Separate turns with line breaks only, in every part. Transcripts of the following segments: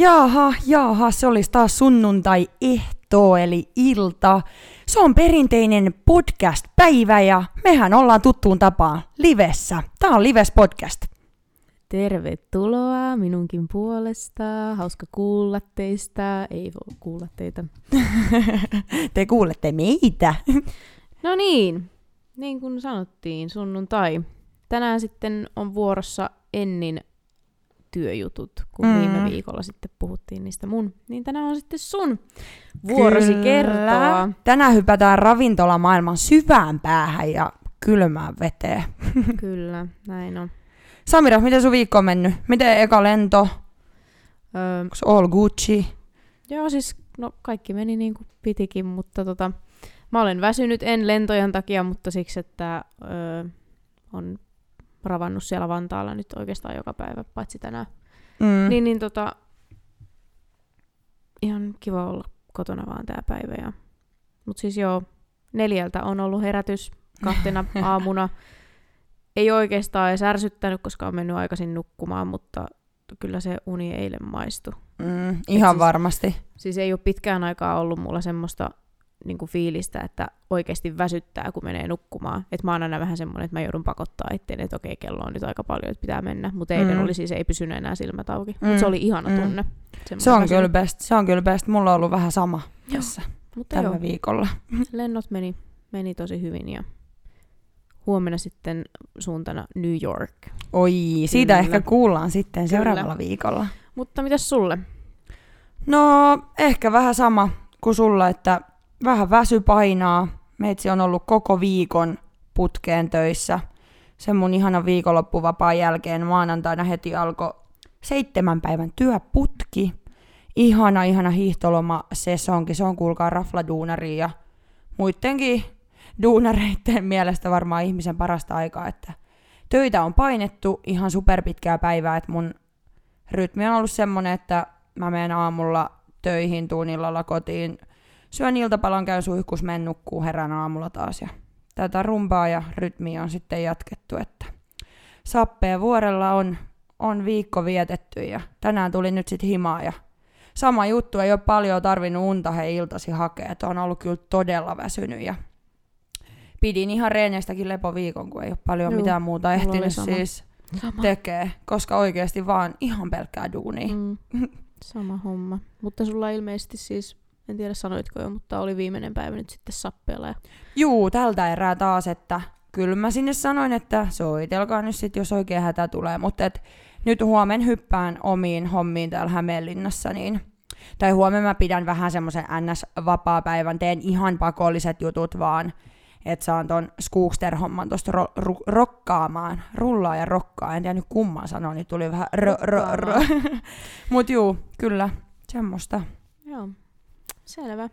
Jaaha, jaaha, se olisi taas sunnuntai ehto eli ilta. Se on perinteinen podcast-päivä ja mehän ollaan tuttuun tapaan livessä. Tää on Lives Podcast.
Tervetuloa minunkin puolesta. Hauska kuulla teistä. Ei voi kuulla teitä.
Te kuulette meitä.
No niin, niin kuin sanottiin, sunnuntai. Tänään sitten on vuorossa Ennin työjutut, kun mm. viime viikolla sitten puhuttiin niistä mun. Niin tänään on sitten sun vuorosi
Kyllä.
kertoa.
Tänään hypätään ravintolamaailman syvään päähän ja kylmään veteen.
Kyllä, näin on.
Samira, miten sun viikko on mennyt? Miten eka lento?
Öö,
Onks all Gucci?
joo, siis no, kaikki meni niin kuin pitikin, mutta tota, mä olen väsynyt, en lentojen takia, mutta siksi, että öö, on ravannut siellä Vantaalla nyt oikeastaan joka päivä, paitsi tänään.
Mm.
Niin, niin tota, ihan kiva olla kotona vaan tää päivä. Ja... Mut siis joo, neljältä on ollut herätys kahtena aamuna. Ei oikeastaan edes ärsyttänyt, koska on mennyt aikaisin nukkumaan, mutta kyllä se uni eilen maistu.
Mm, ihan
siis-
varmasti.
Siis ei ole pitkään aikaa ollut mulla semmoista niin kuin fiilistä, että oikeasti väsyttää, kun menee nukkumaan. Että mä oon aina vähän semmoinen, että mä joudun pakottaa itteen, että okei, kello on nyt aika paljon, että pitää mennä. Mutta eilen
Mm.
oli siis, ei pysynyt enää silmät auki.
Mm.
Mutta se oli ihana
Mm.
tunne.
Se on kyllä best. Se on kyllä best. Mulla on ollut vähän sama
Joo.
tässä
Mutta
tällä
joo,
viikolla.
lennot meni, meni tosi hyvin ja huomenna sitten suuntana New York.
Oi, siitä
Kyllä.
ehkä kuullaan sitten
Kyllä.
seuraavalla viikolla.
Mutta mitäs sulle?
No, ehkä vähän sama kuin sulla, että vähän väsy painaa. Meitsi on ollut koko viikon putkeen töissä. Sen mun ihana viikonloppuvapaan jälkeen maanantaina heti alkoi seitsemän päivän työputki. Ihana, ihana hiihtoloma sesonki. Se on kuulkaa rafladuunari ja muidenkin duunareiden mielestä varmaan ihmisen parasta aikaa, että töitä on painettu ihan superpitkää päivää, että mun rytmi on ollut semmonen, että mä menen aamulla töihin, tuun illalla kotiin, syön iltapalan, käyn suihkus, menen nukkuu, herään aamulla taas. Ja tätä rumpaa ja rytmiä on sitten jatkettu, että sappeen vuorella on, on viikko vietetty ja tänään tuli nyt sitten himaa ja sama juttu, ei ole paljon tarvinnut unta he iltasi hakea, että on ollut kyllä todella väsynyt ja pidin ihan reeneistäkin lepoviikon, kun ei ole paljon
Juu,
mitään muuta ehtinyt
sama.
siis
Sama.
tekee, koska oikeasti vaan ihan pelkkää duunia.
Mm, sama homma. Mutta sulla ilmeisesti siis, en tiedä sanoitko jo, mutta oli viimeinen päivä nyt sitten sappeella. Ja...
Juu, tältä erää taas, että kyllä mä sinne sanoin, että soitelkaa nyt sit, jos oikein hätä tulee, mutta et nyt huomen hyppään omiin hommiin täällä Hämeenlinnassa, niin tai huomenna mä pidän vähän semmoisen NS-vapaa-päivän, teen ihan pakolliset jutut vaan, että saan ton Skookster-homman tosta ro- ru- rokkaamaan, rullaa ja rokkaa, en tiedä nyt kumman sanoa, niin tuli vähän ro- ro- ro- Mut juu, kyllä, semmoista.
Joo, selvä.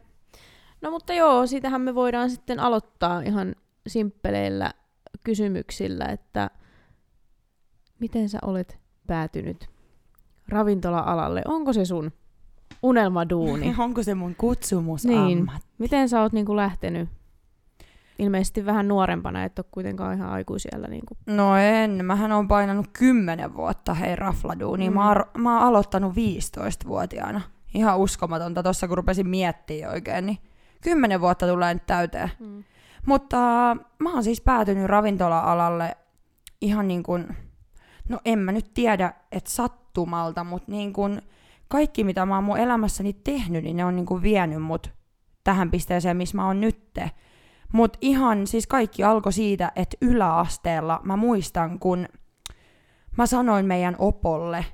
No mutta joo, siitähän me voidaan sitten aloittaa ihan simppeleillä kysymyksillä, että miten sä olet päätynyt ravintola-alalle? Onko se sun unelmaduuni?
Onko se mun kutsumus
Niin. Miten sä oot niinku lähtenyt? Ilmeisesti vähän nuorempana, et ole kuitenkaan ihan aikuisiellä. Niinku.
No en, mähän on painanut 10 vuotta hei rafladuunia.
Mm.
Mm. Mä, oon, mä oon aloittanut 15-vuotiaana. Ihan uskomatonta tossa, kun rupesin miettimään oikein, niin 10 vuotta tulee nyt täyteen.
Mm.
Mutta äh, mä oon siis päätynyt ravintola-alalle ihan niin kuin, no en mä nyt tiedä, että sattumalta, mutta niin kuin kaikki mitä mä oon mun elämässäni tehnyt, niin ne on niin kuin vienyt mut tähän pisteeseen, missä mä oon nytte. Mut ihan siis kaikki alkoi siitä, että yläasteella mä muistan, kun mä sanoin meidän opolle,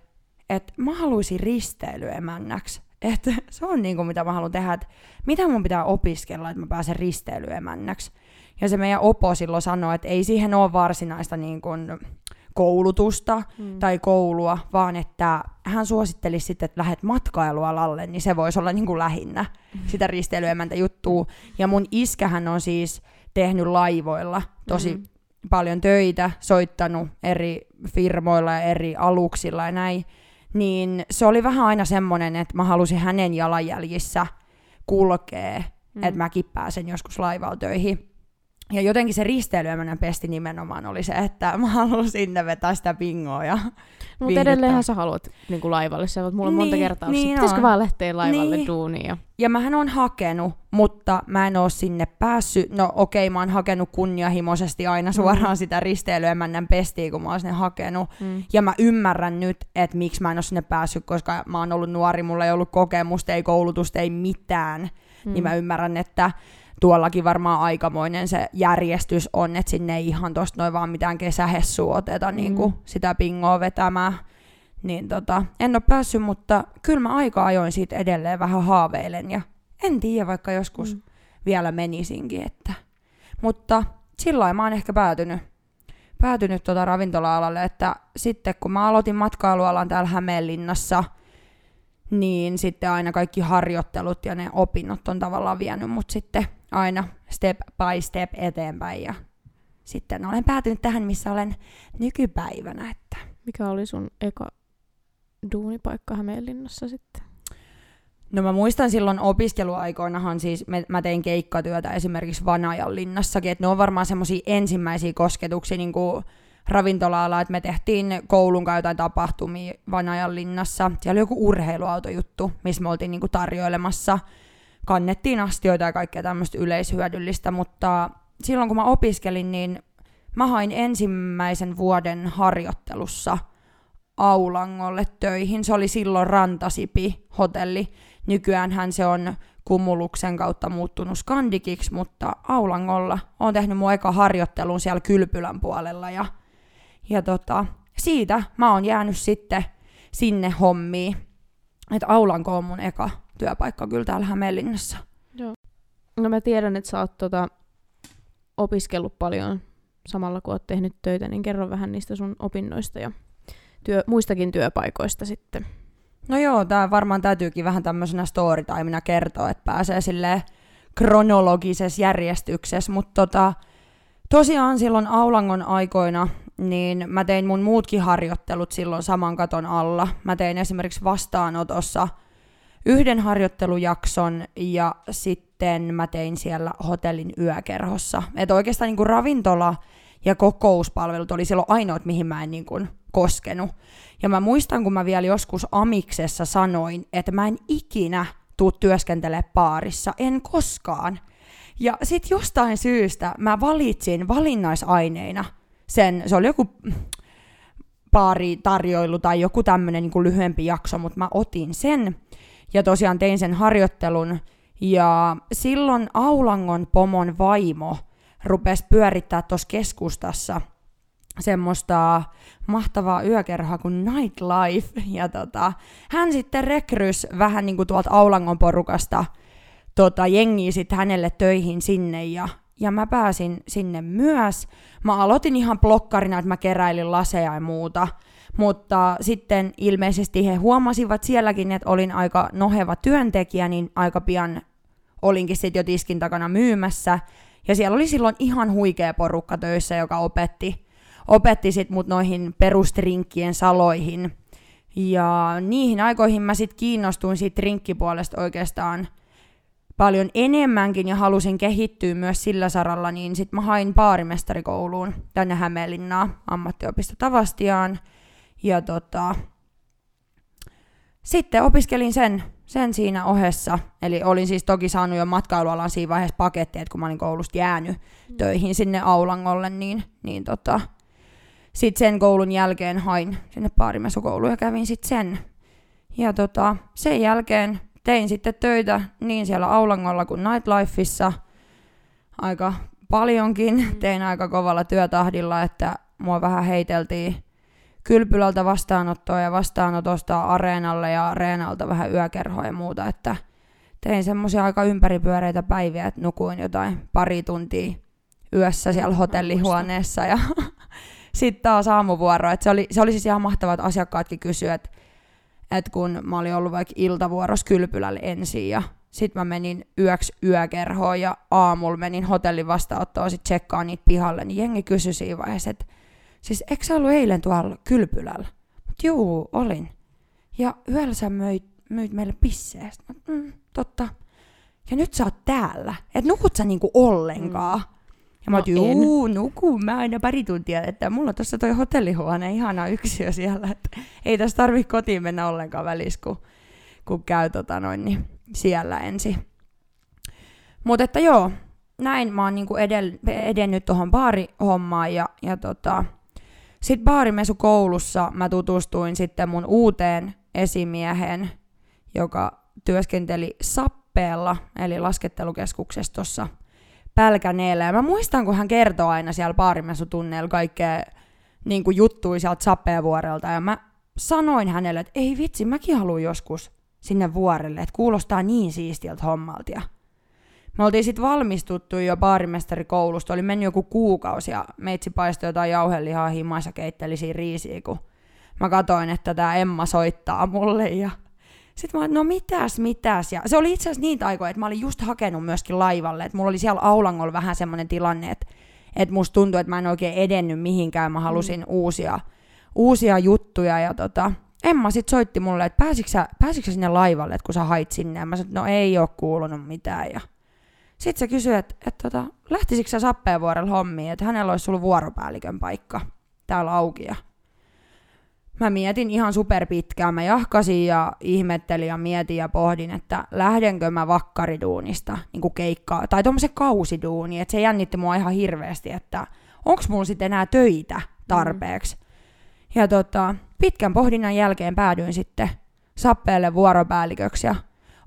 että mä haluaisin risteilyemännäksi. Että se on niinku mitä mä haluan tehdä, että mitä mun pitää opiskella, että mä pääsen risteilyemännäksi. Ja se meidän opo silloin sanoi, että ei siihen ole varsinaista niin kuin koulutusta
Mm.
tai koulua, vaan että hän suositteli sitten, että lähdet matkailualalle, niin se voisi olla niin kuin lähinnä sitä risteilyemäntä juttua. Ja mun iskähän on siis tehnyt laivoilla tosi
Mm.
paljon töitä, soittanut eri firmoilla ja eri aluksilla ja näin, niin se oli vähän aina semmoinen, että mä halusin hänen jalanjäljissä kulkea,
Mm.
mm. että mäkin pääsen joskus laivalla töihin. Ja jotenkin se risteilyämänän pesti nimenomaan oli se, että mä haluan sinne vetää sitä bingoa ja
Mutta edelleenhän sä haluat niin kuin laivalle. Sä oot mulle niin, monta kertaa niin että pitäisikö vaan lähteä laivalle niin. duuniin. Ja...
ja mähän on hakenut, mutta mä en oo sinne päässyt. No okei, okay, mä oon hakenut kunnianhimoisesti aina mm. suoraan mm. sitä risteilyämännän pestiä, kun mä oon sinne hakenut. Mm. Ja mä ymmärrän nyt, että miksi mä en oo sinne päässyt, koska mä oon ollut nuori, mulla ei ollut kokemusta, ei koulutusta, ei mitään. Mm. Niin mä ymmärrän, että tuollakin varmaan aikamoinen se järjestys on, että sinne ei ihan tosta noin vaan mitään kesähessua oteta mm. niin kuin sitä pingoa vetämään. Niin tota, en ole päässyt, mutta kyllä mä aika ajoin siitä edelleen vähän haaveilen ja en tiedä, vaikka joskus mm. vielä menisinkin. Että. Mutta sillä mä oon ehkä päätynyt, päätynyt tota ravintola-alalle, että sitten kun mä aloitin matkailualan täällä Hämeenlinnassa, niin sitten aina kaikki harjoittelut ja ne opinnot on tavallaan vienyt mut sitten aina step by step eteenpäin ja sitten olen päätynyt tähän, missä olen nykypäivänä. Että.
Mikä oli sun eka duunipaikka Hämeenlinnassa sitten?
No mä muistan silloin opiskeluaikoinahan siis, me, mä tein keikkatyötä esimerkiksi Vanajan linnassakin, että ne on varmaan semmoisia ensimmäisiä kosketuksia niin kuin ravintola että me tehtiin koulun jotain tapahtumia Vanajan linnassa. Siellä oli joku urheiluautojuttu, missä me oltiin niin kuin tarjoilemassa – kannettiin astioita ja kaikkea tämmöistä yleishyödyllistä, mutta silloin kun mä opiskelin, niin mä hain ensimmäisen vuoden harjoittelussa Aulangolle töihin. Se oli silloin Rantasipi hotelli. Nykyään se on Kumuluksen kautta muuttunut Skandikiksi, mutta Aulangolla on tehnyt mun eka harjoittelun siellä Kylpylän puolella ja, ja tota, siitä mä oon jäänyt sitten sinne hommiin. Että Aulanko on mun eka työpaikka kyllä täällä Hämeenlinnassa.
Joo. No mä tiedän, että sä oot tota, opiskellut paljon samalla kun oot tehnyt töitä, niin kerro vähän niistä sun opinnoista ja työ, muistakin työpaikoista sitten.
No joo, tää varmaan täytyykin vähän tämmöisenä storytimena kertoa, että pääsee sille kronologisessa järjestyksessä, mutta tota, tosiaan silloin Aulangon aikoina niin mä tein mun muutkin harjoittelut silloin saman katon alla. Mä tein esimerkiksi vastaanotossa yhden harjoittelujakson ja sitten mä tein siellä hotellin yökerhossa. Että oikeastaan niin kuin ravintola ja kokouspalvelut oli silloin ainoat, mihin mä en niin kuin koskenut. Ja mä muistan, kun mä vielä joskus Amiksessa sanoin, että mä en ikinä tuu työskentelemään paarissa, en koskaan. Ja sitten jostain syystä mä valitsin valinnaisaineina sen, se oli joku paaritarjoilu tai joku tämmöinen niin lyhyempi jakso, mutta mä otin sen ja tosiaan tein sen harjoittelun. Ja silloin Aulangon pomon vaimo rupesi pyörittää tuossa keskustassa semmoista mahtavaa yökerhoa kuin Nightlife. Ja tota, hän sitten rekrys vähän niin kuin tuolta Aulangon porukasta tota, jengiä sitten hänelle töihin sinne ja ja mä pääsin sinne myös. Mä aloitin ihan blokkarina, että mä keräilin laseja ja muuta. Mutta sitten ilmeisesti he huomasivat sielläkin, että olin aika noheva työntekijä, niin aika pian olinkin sitten jo tiskin takana myymässä. Ja siellä oli silloin ihan huikea porukka töissä, joka opetti, opetti sit mut noihin perustrinkkien saloihin. Ja niihin aikoihin mä sitten kiinnostuin siitä trinkkipuolesta oikeastaan paljon enemmänkin ja halusin kehittyä myös sillä saralla, niin sitten mä hain baarimestarikouluun tänne Hämeenlinnaan ammattiopisto Tavastiaan – ja tota, sitten opiskelin sen, sen siinä ohessa. Eli olin siis toki saanut jo matkailualan siinä vaiheessa paketti, että kun mä olin koulusta jäänyt mm. töihin sinne Aulangolle, niin, niin tota, sitten sen koulun jälkeen hain sinne paarimesukouluun ja kävin sitten sen. Ja tota, sen jälkeen tein sitten töitä niin siellä Aulangolla kuin Nightlifeissa aika paljonkin. Mm. Tein aika kovalla työtahdilla, että mua vähän heiteltiin kylpylältä vastaanottoa ja vastaanotosta areenalle ja areenalta vähän yökerhoa ja muuta, että tein semmoisia aika ympäripyöreitä päiviä, että nukuin jotain pari tuntia yössä siellä hotellihuoneessa ja sitten taas aamuvuoro. Et se, oli, se oli siis ihan mahtavaa, että asiakkaatkin kysyivät, että et kun mä olin ollut vaikka iltavuorossa kylpylällä ensin ja sitten mä menin yöksi yökerhoon ja aamulla menin hotellin vastaanottoon sit tsekkaan niitä pihalle, niin jengi kysyi siinä vaiheessa, että Siis eikö sä ollut eilen tuolla kylpylällä? Mut juu, olin. Ja yöllä sä möit, myit meille pisseestä. Mm, totta. Ja nyt sä oot täällä. Et nukut sä niinku ollenkaan. Mm. Ja mä
No
otin,
en.
uu, nukun mä aina pari tuntia, että mulla on tuossa toi hotellihuone, ihana yksiö siellä, että ei tässä tarvi kotiin mennä ollenkaan välissä, kun, kun käy tota noin, niin siellä ensin. Mutta että joo, näin mä oon niinku edel, edennyt tuohon baarihommaan ja, ja tota, sitten baarimesukoulussa mä tutustuin sitten mun uuteen esimieheen, joka työskenteli Sappeella, eli laskettelukeskuksessa tuossa Pälkäneellä. Ja mä muistan, kun hän kertoo aina siellä baarimesutunneilla kaikkea niin kuin juttui sieltä Sappeavuorelta. Ja mä sanoin hänelle, että ei vitsi, mäkin haluan joskus sinne vuorelle, että kuulostaa niin siistiltä hommalta. Me oltiin sitten valmistuttu jo baarimestarikoulusta, oli mennyt joku kuukausi ja meitsi paistoi jotain jauhelihaa himassa ja keitteli siinä riisiä, kun mä katoin, että tämä Emma soittaa mulle ja sitten mä olin, no mitäs, mitäs. Ja se oli itse asiassa niitä aikoja, että mä olin just hakenut myöskin laivalle. Että mulla oli siellä Aulangolla vähän semmoinen tilanne, että, että musta tuntui, että mä en oikein edennyt mihinkään. Mä halusin mm. uusia, uusia juttuja. Ja tota, Emma sitten soitti mulle, että pääsitkö sä, pääsitkö sä sinne laivalle, että kun sä hait sinne. Ja mä sanoin, että no ei ole kuulunut mitään. Ja sitten se kysyi, että, että tota, lähtisikö sä Sappeenvuorella hommiin, että hänellä olisi ollut vuoropäällikön paikka täällä auki. Ja mä mietin ihan super pitkään. Mä jahkasin ja ihmettelin ja mietin ja pohdin, että lähdenkö mä vakkariduunista niin kuin keikkaa, tai tuommoisen kausiduuni, että se jännitti mua ihan hirveästi, että onko mulla sitten enää töitä tarpeeksi. Mm. Ja tota, pitkän pohdinnan jälkeen päädyin sitten Sappeelle vuoropäälliköksi ja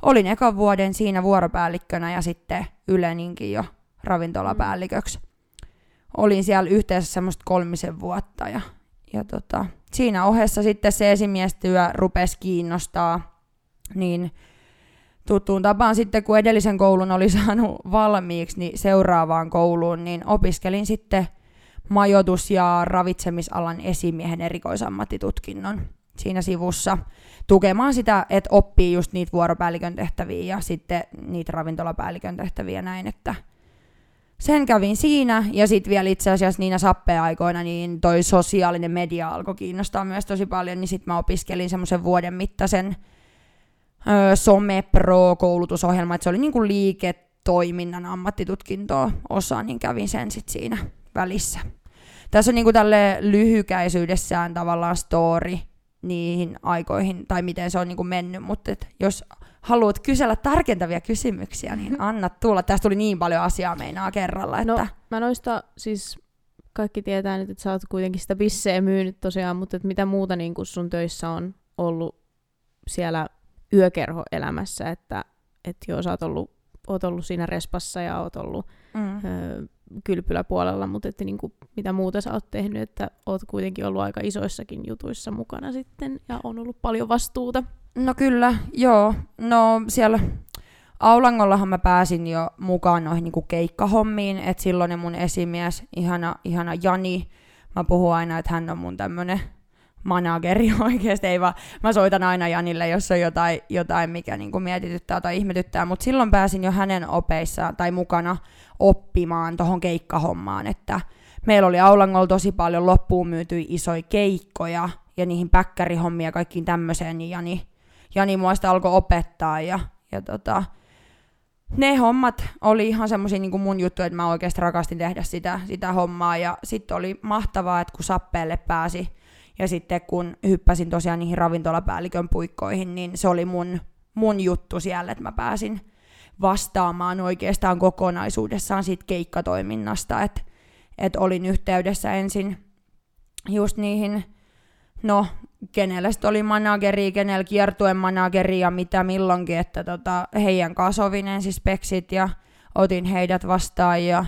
olin ekan vuoden siinä vuoropäällikkönä ja sitten Yleninkin jo ravintolapäälliköksi. Olin siellä yhteensä semmoista kolmisen vuotta ja, ja tota, siinä ohessa sitten se esimiestyö rupesi kiinnostaa, niin tuttuun tapaan sitten, kun edellisen koulun oli saanut valmiiksi, niin seuraavaan kouluun, niin opiskelin sitten majoitus- ja ravitsemisalan esimiehen erikoisammattitutkinnon siinä sivussa tukemaan sitä, että oppii just niitä vuoropäällikön tehtäviä ja sitten niitä ravintolapäällikön tehtäviä näin, että sen kävin siinä, ja sitten vielä itse asiassa niinä sappeaikoina, niin toi sosiaalinen media alkoi kiinnostaa myös tosi paljon, niin sitten mä opiskelin semmoisen vuoden mittaisen ö, Some Pro-koulutusohjelma, että se oli niinku liiketoiminnan ammattitutkintoa osa, niin kävin sen sitten siinä välissä. Tässä on niinku tälle lyhykäisyydessään tavallaan story niihin aikoihin, tai miten se on niinku mennyt, mutta et jos haluat kysellä tarkentavia kysymyksiä, niin anna tulla. Tästä tuli niin paljon asiaa meinaa kerralla. Että...
No, mä noista siis kaikki tietää nyt, että sä oot kuitenkin sitä bisseä myynyt tosiaan, mutta että mitä muuta niin kuin sun töissä on ollut siellä yökerhoelämässä, että, että joo, sä oot ollut, oot ollut siinä respassa ja oot ollut
mm.
ö, kylpyläpuolella, mutta että niin kuin, mitä muuta sä oot tehnyt, että oot kuitenkin ollut aika isoissakin jutuissa mukana sitten ja on ollut paljon vastuuta.
No kyllä, joo. No siellä Aulangollahan mä pääsin jo mukaan noihin niinku keikkahommiin, että silloin mun esimies, ihana, ihana Jani, mä puhun aina, että hän on mun tämmönen manageri oikeasti, ei vaan, mä soitan aina Janille, jos on jotain, jotain mikä niinku mietityttää tai ihmetyttää, mutta silloin pääsin jo hänen opeissaan tai mukana oppimaan tohon keikkahommaan, että meillä oli Aulangolla tosi paljon loppuun myytyjä isoja keikkoja ja niihin päkkärihommiin ja kaikkiin tämmöiseen, niin Jani, Jani mua sitä alkoi opettaa ja, ja tota, ne hommat oli ihan semmoisia niin mun juttu, että mä oikeasti rakastin tehdä sitä, sitä hommaa ja sitten oli mahtavaa, että kun sappeelle pääsi ja sitten kun hyppäsin tosiaan niihin ravintolapäällikön puikkoihin, niin se oli mun, mun juttu siellä, että mä pääsin vastaamaan oikeastaan kokonaisuudessaan siitä keikkatoiminnasta, että et olin yhteydessä ensin just niihin, no sitten oli manageri, kenellä kiertuen manageri ja mitä milloinkin, että tota, heidän kanssa sovin ensin speksit ja otin heidät vastaan ja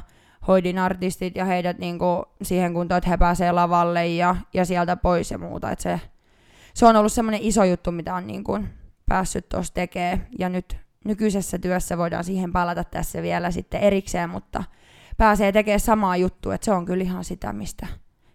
hoidin artistit ja heidät niinku siihen kuntoon, että he pääsee lavalle ja, ja sieltä pois ja muuta. Et se, se on ollut semmoinen iso juttu, mitä on niinku päässyt tuossa tekemään ja nyt nykyisessä työssä voidaan siihen palata tässä vielä sitten erikseen, mutta pääsee tekemään samaa juttua, että se on kyllä ihan sitä, mistä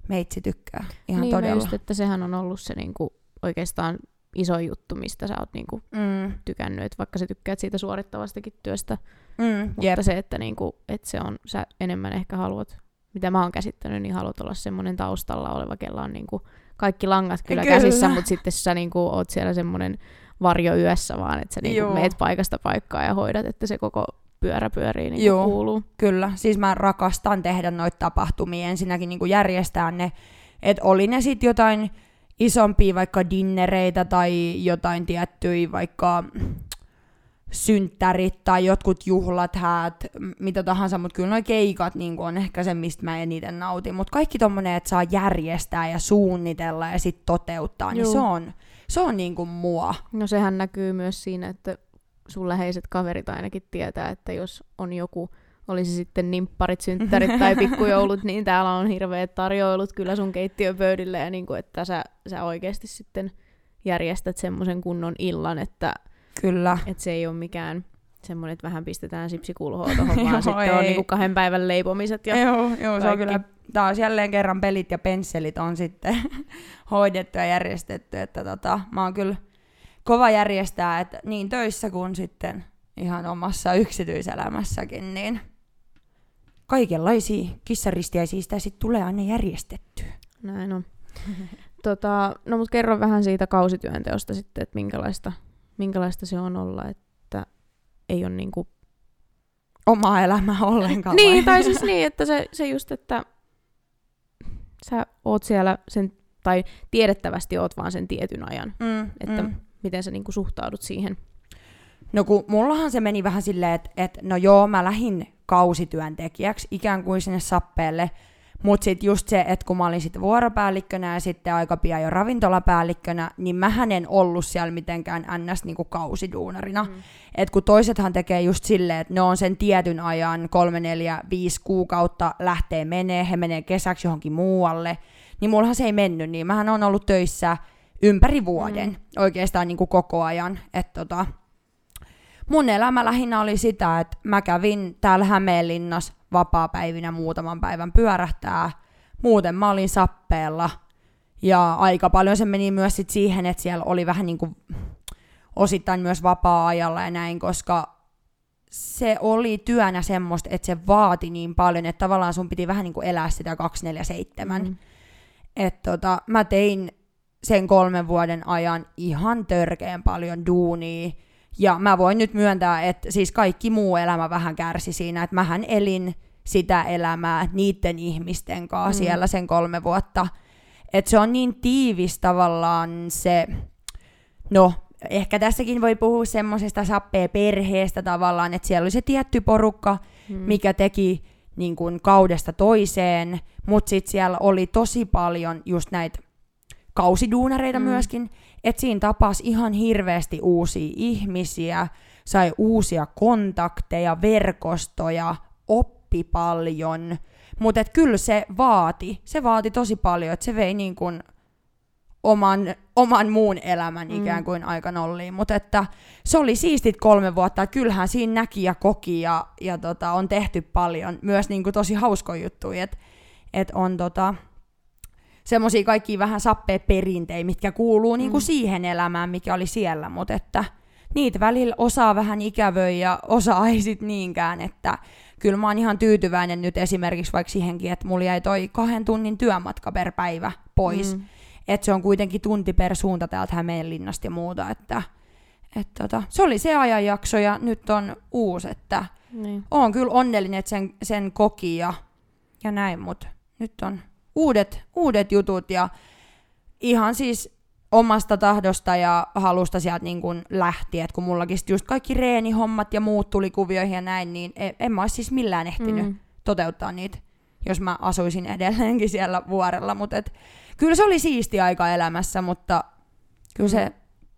meitsi tykkää ihan
niin,
todella.
just, että sehän on ollut se niinku, oikeastaan iso juttu, mistä sä oot niinku,
Mm,
tykännyt, että vaikka sä tykkäät siitä suorittavastakin työstä,
mm,
mutta
jep.
se, että, niinku, että se on, sä enemmän ehkä haluat, mitä mä oon käsittänyt, niin haluat olla semmoinen taustalla oleva, kella on niinku kaikki langat kyllä,
Kyllä.
käsissä, mutta sitten sä niinku, oot siellä semmoinen varjo yössä vaan, että sä niinku
Joo.
meet paikasta paikkaan ja hoidat, että se koko pyörä pyörii niin
Joo.
kuuluu.
Kyllä, siis mä rakastan tehdä noita tapahtumia, ensinnäkin niin kuin järjestää ne, että oli ne sitten jotain isompia vaikka dinnereitä tai jotain tiettyjä vaikka synttärit tai jotkut juhlat, häät, mitä tahansa, mutta kyllä noi keikat niin on ehkä se, mistä mä eniten nautin. Mutta kaikki tommonen, että saa järjestää ja suunnitella ja sitten toteuttaa, niin
Juu.
se on, se on niin kuin mua.
No sehän näkyy myös siinä, että sun läheiset kaverit ainakin tietää, että jos on joku, olisi sitten nimpparit, synttärit tai pikkujoulut, niin täällä on hirveät tarjoilut kyllä sun keittiöpöydille ja niin kuin, että sä, sä oikeasti sitten järjestät semmoisen kunnon illan, että,
Kyllä.
että se ei ole mikään semmoinen, että vähän pistetään sipsikulhoa tuohon,
Joo,
vaan sitten on
ei.
niin kuin kahden päivän leipomiset. Ja,
Joo, joo se on kyllä taas jälleen kerran pelit ja pensselit on sitten hoidettu ja järjestetty, että tota, mä oon kyllä kova järjestää, että niin töissä kuin sitten ihan omassa yksityiselämässäkin, niin kaikenlaisia kissaristiäisiä sitä sitten tulee aina järjestettyä.
Näin on. tota, no mut kerro vähän siitä kausityönteosta sitten, että minkälaista, minkälaista se on olla, että ei ole niinku...
Omaa elämää ollenkaan.
Niin, tai siis niin, että se, se just, että sä oot siellä sen, tai tiedettävästi oot vaan sen tietyn ajan,
Mm,
että
mm.
miten sä niinku suhtaudut siihen.
No kun mullahan se meni vähän silleen, että et, no joo, mä lähdin kausityöntekijäksi ikään kuin sinne sappeelle, mutta sitten just se, että kun mä olin sitten vuoropäällikkönä ja sitten aika pian jo ravintolapäällikkönä, niin mä en ollut siellä mitenkään ns. Niinku kausiduunarina. Mm. Et kun toisethan tekee just silleen, että ne on sen tietyn ajan, kolme, neljä, viisi kuukautta lähtee menee, he menee kesäksi johonkin muualle, niin mullahan se ei mennyt niin. Mähän on ollut töissä ympäri vuoden mm. oikeastaan niinku koko ajan. Että tota, mun elämä lähinnä oli sitä, että mä kävin täällä Hämeenlinnassa vapaa-päivinä muutaman päivän pyörähtää. Muuten mä olin sappeella. Ja aika paljon se meni myös sit siihen, että siellä oli vähän niin kuin osittain myös vapaa-ajalla ja näin, koska se oli työnä semmoista, että se vaati niin paljon, että tavallaan sun piti vähän niin kuin elää sitä 247. Mm. Että tota, mä tein sen kolmen vuoden ajan ihan törkeän paljon duunia. Ja mä voin nyt myöntää, että siis kaikki muu elämä vähän kärsi siinä, että mähän elin sitä elämää niiden ihmisten kanssa mm. siellä sen kolme vuotta. Että se on niin tiivis tavallaan se, no ehkä tässäkin voi puhua semmoisesta sappee perheestä tavallaan, että siellä oli se tietty porukka, mm. mikä teki niin kuin kaudesta toiseen, mutta sitten siellä oli tosi paljon just näitä kausiduunareita mm. myöskin, että siinä tapasi ihan hirveästi uusia ihmisiä, sai uusia kontakteja, verkostoja, oppi paljon, mutta kyllä se vaati, se vaati tosi paljon, että se vei niin kuin oman, oman muun elämän
Mm.
ikään kuin aika nolliin, mutta että se oli siistit kolme vuotta, että kyllähän siinä näki ja koki ja, ja tota, on tehty paljon, myös niin kuin tosi hauskoja juttuja, että et on tota, semmoisia kaikki vähän sappee perintejä, mitkä kuuluu niinku
Mm.
siihen elämään, mikä oli siellä, mutta että niitä välillä osaa vähän ikävöi ja osa ei sit niinkään, että kyllä mä oon ihan tyytyväinen nyt esimerkiksi vaikka siihenkin, että mulla jäi toi kahden tunnin työmatka per päivä pois. Mm. että se on kuitenkin tunti per suunta täältä Hämeenlinnasta ja muuta, että et tota, se oli se ajanjakso ja nyt on uusi, että
Niin.
oon kyllä onnellinen, että sen, sen koki ja, ja näin, mutta nyt on uudet, uudet jutut ja ihan siis omasta tahdosta ja halusta sieltä niin kuin lähti, että kun mullakin sit just kaikki reenihommat ja muut tuli kuvioihin ja näin, niin en, en mä olisi siis millään ehtinyt mm.
Mm.
toteuttaa niitä, jos mä asuisin edelleenkin siellä vuorella, mutta et, kyllä se oli siisti aika elämässä, mutta kyllä se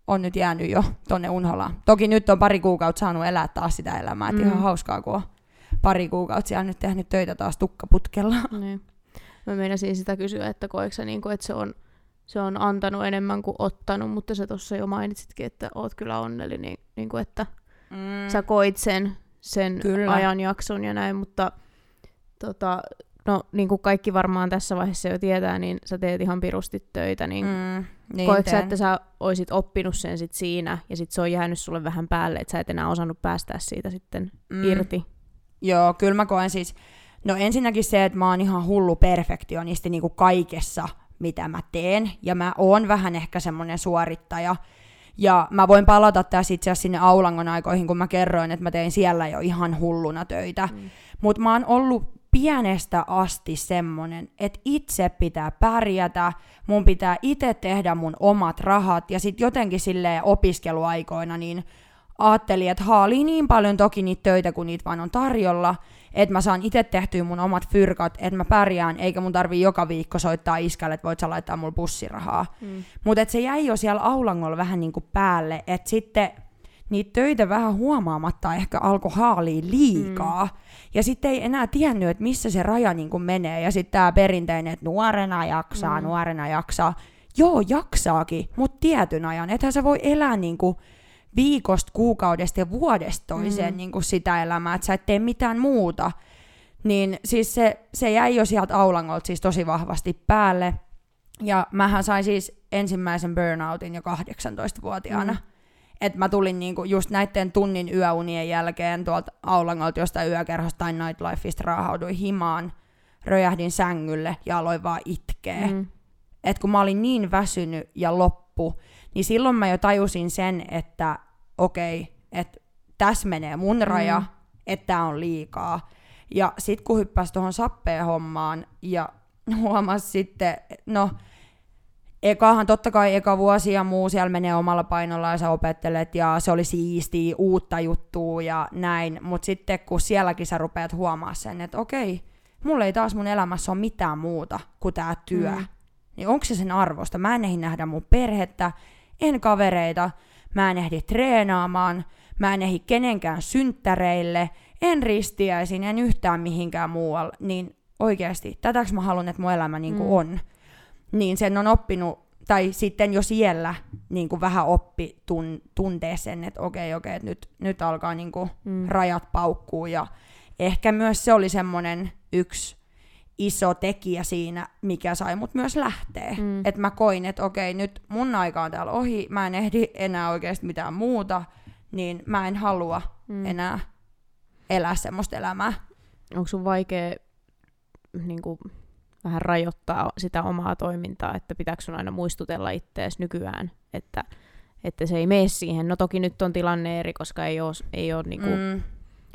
on nyt jäänyt jo tonne unholaan. Toki nyt on pari kuukautta saanut elää taas sitä elämää, että
Mm.
ihan hauskaa, kun on pari kuukautta siellä nyt tehnyt töitä taas tukkaputkella.
Niin. Mä meinasin sitä kysyä, että koetko sä niinku, että se on, se on antanut enemmän kuin ottanut, mutta sä tuossa jo mainitsitkin, että oot kyllä onnellinen, niin, niinku, että
Mm.
sä koit sen, sen
Kyllä.
ajanjakson ja näin, mutta tota, no, niin kuin kaikki varmaan tässä vaiheessa jo tietää, niin sä teet ihan pirusti töitä, niin, mm,
niin
koetko sä, että sä oisit oppinut sen sit siinä, ja sit se on jäänyt sulle vähän päälle, että sä et enää osannut päästää siitä sitten
mm.
irti?
Joo, kyllä mä koen siis, no ensinnäkin se, että mä oon ihan hullu perfektionisti niin kuin kaikessa, mitä mä teen, ja mä oon vähän ehkä semmonen suorittaja, Ja mä voin palata tässä itse asiassa sinne Aulangon aikoihin, kun mä kerroin, että mä tein siellä jo ihan hulluna töitä. Mm. Mutta mä oon ollut pienestä asti semmonen, että itse pitää pärjätä, mun pitää itse tehdä mun omat rahat, ja sitten jotenkin sille opiskeluaikoina niin ajattelin, että haalii niin paljon toki niitä töitä, kun niitä vaan on tarjolla, että mä saan itse tehtyä mun omat fyrkat, että mä pärjään, eikä mun tarvii joka viikko soittaa iskälle, että voit sä laittaa mulle bussirahaa. Mm. Mutta se jäi jo siellä aulangolla vähän niin kuin päälle, että sitten niitä töitä vähän huomaamatta ehkä alkoi haalia liikaa. Mm. Ja sitten ei enää tiennyt, että missä se raja niin kuin menee. Ja sitten tämä perinteinen, että nuorena jaksaa, mm. nuorena jaksaa. Joo, jaksaakin, mutta tietyn ajan. Ethän se voi elää niin kuin viikosta, kuukaudesta ja vuodesta toiseen mm. niin kuin sitä elämää, että sä et tee mitään muuta. Niin siis se, se jäi jo sieltä aulangolta siis tosi vahvasti päälle. Ja mähän sain siis ensimmäisen burnoutin jo 18-vuotiaana. Mm. Että mä tulin niinku just näiden tunnin yöunien jälkeen tuolta aulangolta jostain yökerhosta tai nightlifeista raahauduin himaan, röjähdin sängylle ja aloin vaan itkeä. Mm. Et kun mä olin niin väsynyt ja loppu, niin silloin mä jo tajusin sen, että okei, okay, että tässä menee mun raja, mm. että tää on liikaa. Ja sit kun hyppäsi tuohon sappeen hommaan ja huomasi sitten, no ekahan totta kai eka vuosi ja muu siellä menee omalla painolla ja sä opettelet ja se oli siistiä, uutta juttua ja näin, mutta sitten kun sielläkin sä rupeat huomaa sen, että okei, mulla ei taas mun elämässä ole mitään muuta kuin tää työ, mm. niin onko se sen arvosta? Mä en ehdi nähdä mun perhettä, en kavereita, mä en ehdi treenaamaan, mä en ehdi kenenkään synttäreille, en ristiäisin, en yhtään mihinkään muualle, niin oikeasti, tätäks mä haluan, että mun elämä niin mm. on. Niin sen on oppinut, tai sitten jo siellä niin kuin vähän oppi tun, tuntee sen, että okei, okei, että nyt, nyt alkaa niin kuin mm. rajat paukkuu ja ehkä myös se oli semmoinen yksi iso tekijä siinä, mikä sai mut myös lähteä. Mm. Että mä koin, että okei, nyt mun aika on täällä ohi, mä en ehdi enää oikeasti mitään muuta, niin mä en halua mm. enää elää semmoista elämää.
Onko sun vaikea niin kuin, vähän rajoittaa sitä omaa toimintaa, että pitääkö sun aina muistutella itseäsi nykyään, että, että se ei mene siihen. No toki nyt on tilanne eri, koska ei ole, ei ole niin kuin, mm.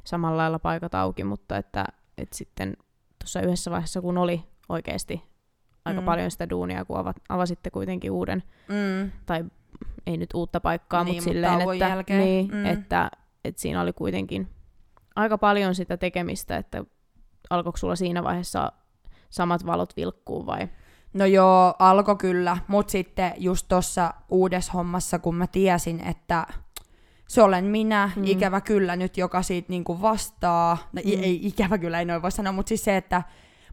samalla lailla paikat auki, mutta että, että sitten tuossa yhdessä vaiheessa, kun oli oikeasti aika mm. paljon sitä duunia, kun avat, avasitte kuitenkin uuden, mm. tai ei nyt uutta paikkaa, niin, mutta silleen, että, jälkeen. Niin, mm. että, että siinä oli kuitenkin aika paljon sitä tekemistä, että alkoiko sulla siinä vaiheessa samat valot vilkkuu vai?
No joo, alkoi kyllä, mutta sitten just tuossa uudessa hommassa, kun mä tiesin, että se olen minä, mm. ikävä kyllä nyt, joka siitä niinku vastaa. No, mm. Ei ikävä kyllä, ei noin voi sanoa, mutta siis se, että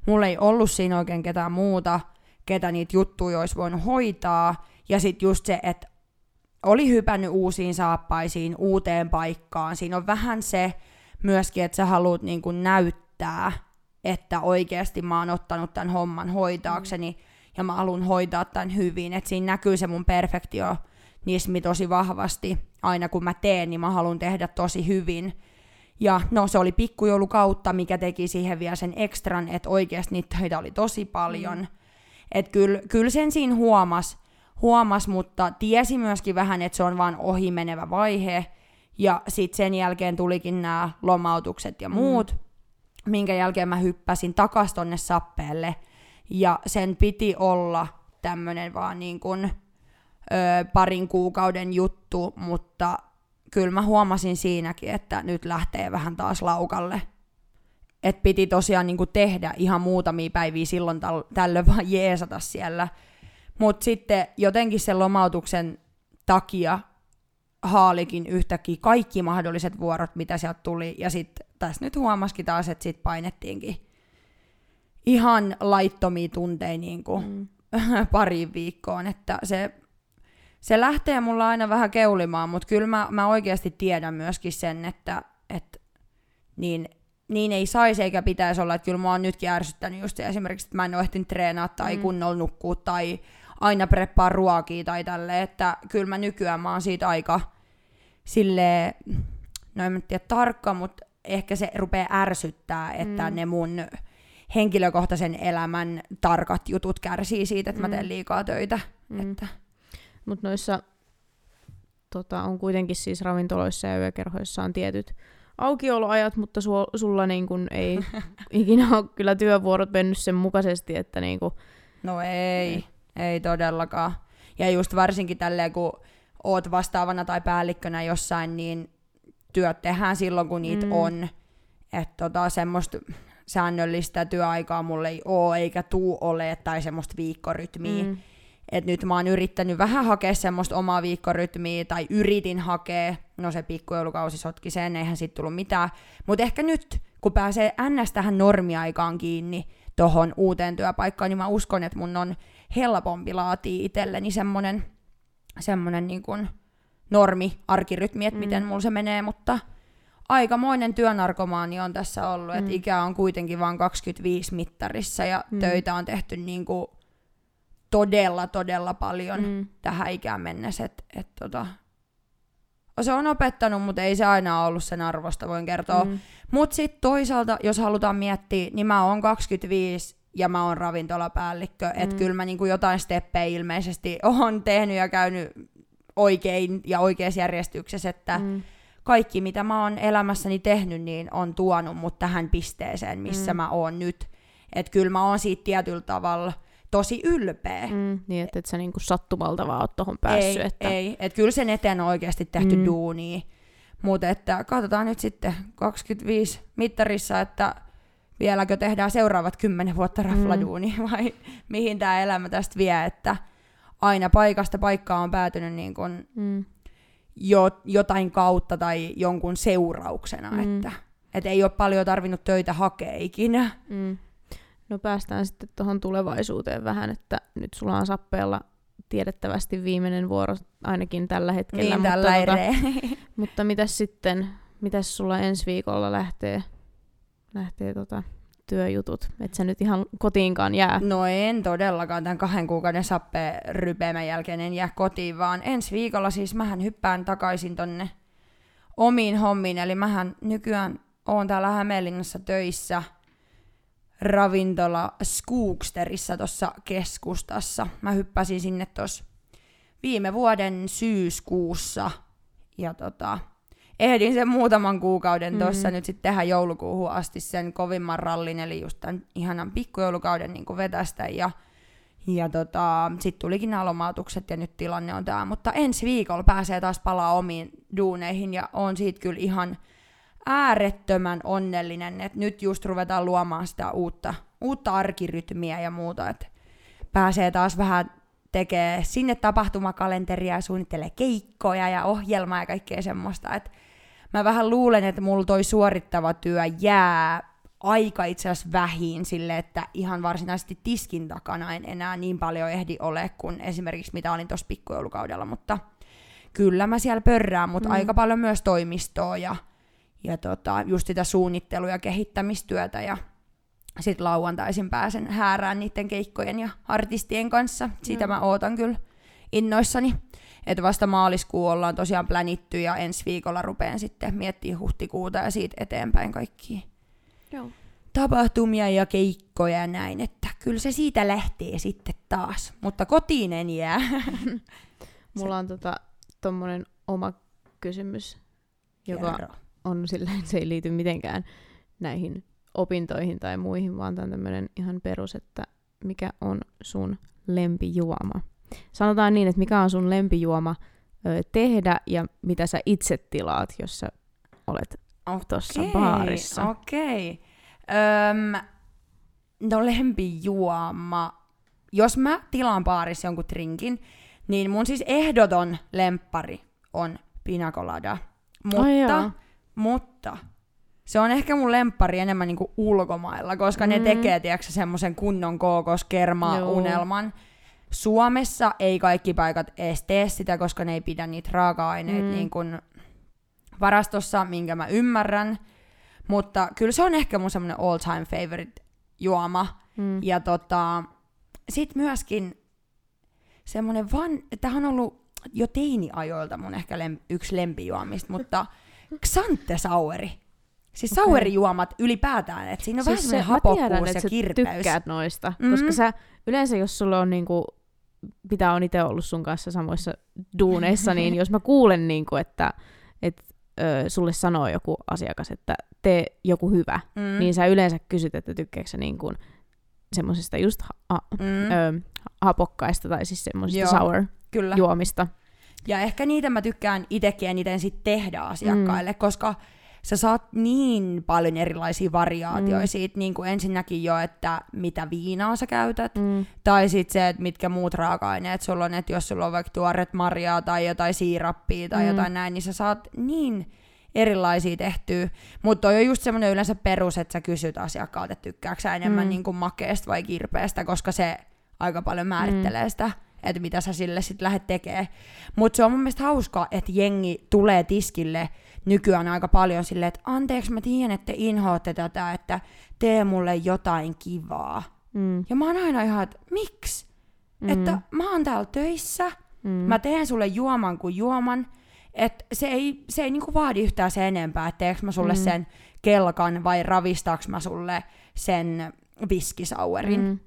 mulla ei ollut siinä oikein ketään muuta, ketä niitä juttuja olisi voinut hoitaa. Ja sitten just se, että oli hypännyt uusiin saappaisiin, uuteen paikkaan. Siinä on vähän se myöskin, että sä haluat niinku näyttää, että oikeasti mä oon ottanut tämän homman hoitaakseni mm. ja mä haluan hoitaa tämän hyvin. Että siinä näkyy se mun perfektio nismi tosi vahvasti. Aina kun mä teen, niin mä haluan tehdä tosi hyvin. Ja no se oli pikkujoulukautta, mikä teki siihen vielä sen ekstran, että oikeasti niitä töitä oli tosi paljon. Mm. Että kyllä kyl sen siinä huomas, huomas, mutta tiesi myöskin vähän, että se on vaan ohimenevä vaihe. Ja sitten sen jälkeen tulikin nämä lomautukset ja mm. muut, mm. minkä jälkeen mä hyppäsin takas tonne sappeelle. Ja sen piti olla tämmönen vaan niin kuin ö, parin kuukauden juttu, mutta kyllä mä huomasin siinäkin, että nyt lähtee vähän taas laukalle. Et piti tosiaan niinku tehdä ihan muutamia päiviä silloin tal- tällöin vaan jeesata siellä. Mutta sitten jotenkin sen lomautuksen takia haalikin yhtäkkiä kaikki mahdolliset vuorot, mitä sieltä tuli. Ja sitten tässä nyt huomasikin taas, että sitten painettiinkin ihan laittomia tunteja niin kuin mm. pariin viikkoon. Että se se lähtee mulla aina vähän keulimaan, mutta kyllä mä, mä oikeasti tiedän myöskin sen, että, että niin, niin ei saisi eikä pitäisi olla, että kyllä mä oon nytkin ärsyttänyt just esimerkiksi, että mä en ole ehtinyt treenaa tai mm. kunnolla nukkua tai aina preppaa ruokia tai tälle, että kyllä mä nykyään mä oon siitä aika sille no en tiedä tarkka, mutta ehkä se rupeaa ärsyttää, että mm. ne mun henkilökohtaisen elämän tarkat jutut kärsii siitä, että mm. mä teen liikaa töitä. Mm. Että
mutta noissa tota, on kuitenkin siis ravintoloissa ja yökerhoissa on tietyt aukioloajat, mutta su, sulla niin kun ei ikinä ole kyllä työvuorot mennyt sen mukaisesti, että niin kun,
No ei, ei, ei todellakaan. Ja just varsinkin tälleen, kun oot vastaavana tai päällikkönä jossain, niin työt tehdään silloin, kun niitä mm. on. Että tota, semmoista säännöllistä työaikaa mulle ei ole, eikä tuu ole, tai semmoista viikkorytmiä. Mm. Et nyt mä oon yrittänyt vähän hakea semmoista omaa viikkorytmiä, tai yritin hakea, no se pikkujoulukausi sotki sen, eihän siitä tullut mitään. Mutta ehkä nyt, kun pääsee ns. tähän normiaikaan kiinni, tohon uuteen työpaikkaan, niin mä uskon, että mun on helpompi laatia itselleni semmonen, semmonen niin kuin normi, arkirytmi, että mm. miten mulla se menee, mutta aikamoinen työnarkomaani on tässä ollut, mm. että ikä on kuitenkin vain 25 mittarissa ja mm. töitä on tehty niin kuin todella, todella paljon mm. tähän ikään mennessä, että et tota, se on opettanut, mutta ei se aina ollut sen arvosta, voin kertoa. Mm. Mutta sitten toisaalta, jos halutaan miettiä, niin mä oon 25 ja mä oon ravintolapäällikkö, mm. että kyllä mä niinku jotain steppejä ilmeisesti oon tehnyt ja käynyt oikein ja oikeassa järjestyksessä, että mm. kaikki mitä mä oon elämässäni tehnyt, niin on tuonut mut tähän pisteeseen, missä mm. mä oon nyt. Että kyllä mä oon siitä tietyllä tavalla tosi ylpeä.
Mm, niin, että et sä niinku sattumalta vaan oot tohon päässyt.
Ei,
että...
ei. Että kyllä sen eteen on oikeasti tehty mm. duunia. Mutta että katsotaan nyt sitten 25 mittarissa, että vieläkö tehdään seuraavat kymmenen vuotta rafladuuni mm. vai mihin tämä elämä tästä vie, että aina paikasta paikkaa on päätynyt niin kun mm. jo, jotain kautta tai jonkun seurauksena, mm. että et ei ole paljon tarvinnut töitä hakea ikinä. Mm.
No päästään sitten tuohon tulevaisuuteen vähän, että nyt sulla on sappeella tiedettävästi viimeinen vuoro ainakin tällä hetkellä.
Niin, mutta, tällä
tota, mutta mitäs sitten, mitäs sulla ensi viikolla lähtee, lähtee tota, työjutut, että se nyt ihan kotiinkaan jää?
No en todellakaan tämän kahden kuukauden sappeen rypeämän jälkeen en jää kotiin, vaan ensi viikolla siis mähän hyppään takaisin tonne omiin hommiin, eli mähän nykyään oon täällä Hämeenlinnassa töissä – ravintola Skooksterissa tuossa keskustassa. Mä hyppäsin sinne tuossa viime vuoden syyskuussa ja tota, ehdin sen muutaman kuukauden tuossa mm-hmm. nyt sitten tehdä joulukuuhun asti sen kovimman rallin, eli just tämän ihanan pikkujoulukauden niin vetästä ja ja tota, sitten tulikin nämä lomautukset ja nyt tilanne on tämä, mutta ensi viikolla pääsee taas palaa omiin duuneihin ja on siitä kyllä ihan äärettömän onnellinen, että nyt just ruvetaan luomaan sitä uutta, uutta arkirytmiä ja muuta, että pääsee taas vähän tekee sinne tapahtumakalenteria ja suunnittelee keikkoja ja ohjelmaa ja kaikkea semmoista, että mä vähän luulen, että mulla toi suorittava työ jää aika itse asiassa vähin sille, että ihan varsinaisesti tiskin takana en enää niin paljon ehdi ole kuin esimerkiksi mitä olin tuossa pikkujoulukaudella, mutta kyllä mä siellä pörrään, mutta mm. aika paljon myös toimistoa ja ja tota, just sitä suunnittelu- ja kehittämistyötä ja sitten lauantaisin pääsen häärään niiden keikkojen ja artistien kanssa. Siitä mm. mä ootan kyllä innoissani. Että vasta maaliskuu ollaan tosiaan plänitty ja ensi viikolla rupeen sitten miettiä huhtikuuta ja siitä eteenpäin kaikki Joo. tapahtumia ja keikkoja ja näin. Että kyllä se siitä lähtee sitten taas. Mutta kotiin en jää.
Mulla on tota, tommonen oma kysymys, joka Kerro on silleen, se ei liity mitenkään näihin opintoihin tai muihin, vaan tämä on tämmöinen ihan perus, että mikä on sun lempijuoma. Sanotaan niin, että mikä on sun lempijuoma ö, tehdä ja mitä sä itse tilaat, jos sä olet okay, tuossa baarissa.
Okei. Okay. no lempijuoma. Jos mä tilaan baarissa jonkun drinkin, niin mun siis ehdoton lemppari on pina colada. Mutta oh, mutta se on ehkä mun lemppari enemmän niinku ulkomailla, koska mm. ne tekee, tiedätkö, semmoisen kunnon kookoskerma-unelman. Suomessa ei kaikki paikat edes tee sitä, koska ne ei pidä niitä raaka-aineita mm. niin kuin varastossa, minkä mä ymmärrän. Mutta kyllä se on ehkä mun semmoinen all time favorite juoma. Mm. Ja tota, sit myöskin semmoinen van... Tämähän on ollut jo teiniajoilta mun ehkä lem- yksi lempijuomista, mutta Xante Saueri. Siis okay. sauerijuomat ylipäätään, että siinä on siis vähän semmoinen hapokkuus ja kirpeys.
tykkäät noista, mm. koska sä yleensä jos sulla on niinku mitä on itse ollut sun kanssa samoissa duuneissa, niin jos mä kuulen, niin kuin, että, että ö, sulle sanoo joku asiakas, että tee joku hyvä,
Mm.
niin sä yleensä kysyt, että tykkääkö sä niin kuin semmoisesta just ha-
mm.
ö, hapokkaista tai siis semmoisista
Joo. Ja ehkä niitä mä tykkään itsekin eniten sit tehdä asiakkaille, mm. koska sä saat niin paljon erilaisia variaatioita
Mm.
siitä, niin kuin ensinnäkin jo, että mitä viinaa sä käytät,
Mm.
tai sitten se, että mitkä muut raaka-aineet sulla on, että jos sulla on vaikka tuoret marjaa tai jotain siirappia tai
Mm.
jotain näin, niin sä saat niin erilaisia tehtyä. Mutta toi on just semmoinen yleensä perus, että sä kysyt asiakkaalta, että tykkääkö sä enemmän
Mm.
mm. niin kuin makeesta vai kirpeästä, koska se aika paljon määrittelee mm. sitä, että mitä sä sille sitten lähdet tekemään. Mutta se on mun mielestä hauskaa, että jengi tulee tiskille nykyään aika paljon silleen, että anteeksi mä tiedän, että te inhoatte tätä, että tee mulle jotain kivaa.
Mm.
Ja mä oon aina ihan, että miksi?
Mm.
Että mä oon täällä töissä,
mm.
mä teen sulle juoman kuin juoman, että se ei, se ei niinku vaadi yhtään sen enempää, että teekö mä sulle
Mm.
sen kelkan vai ravistaaks mä sulle sen viskisauerin. Mm.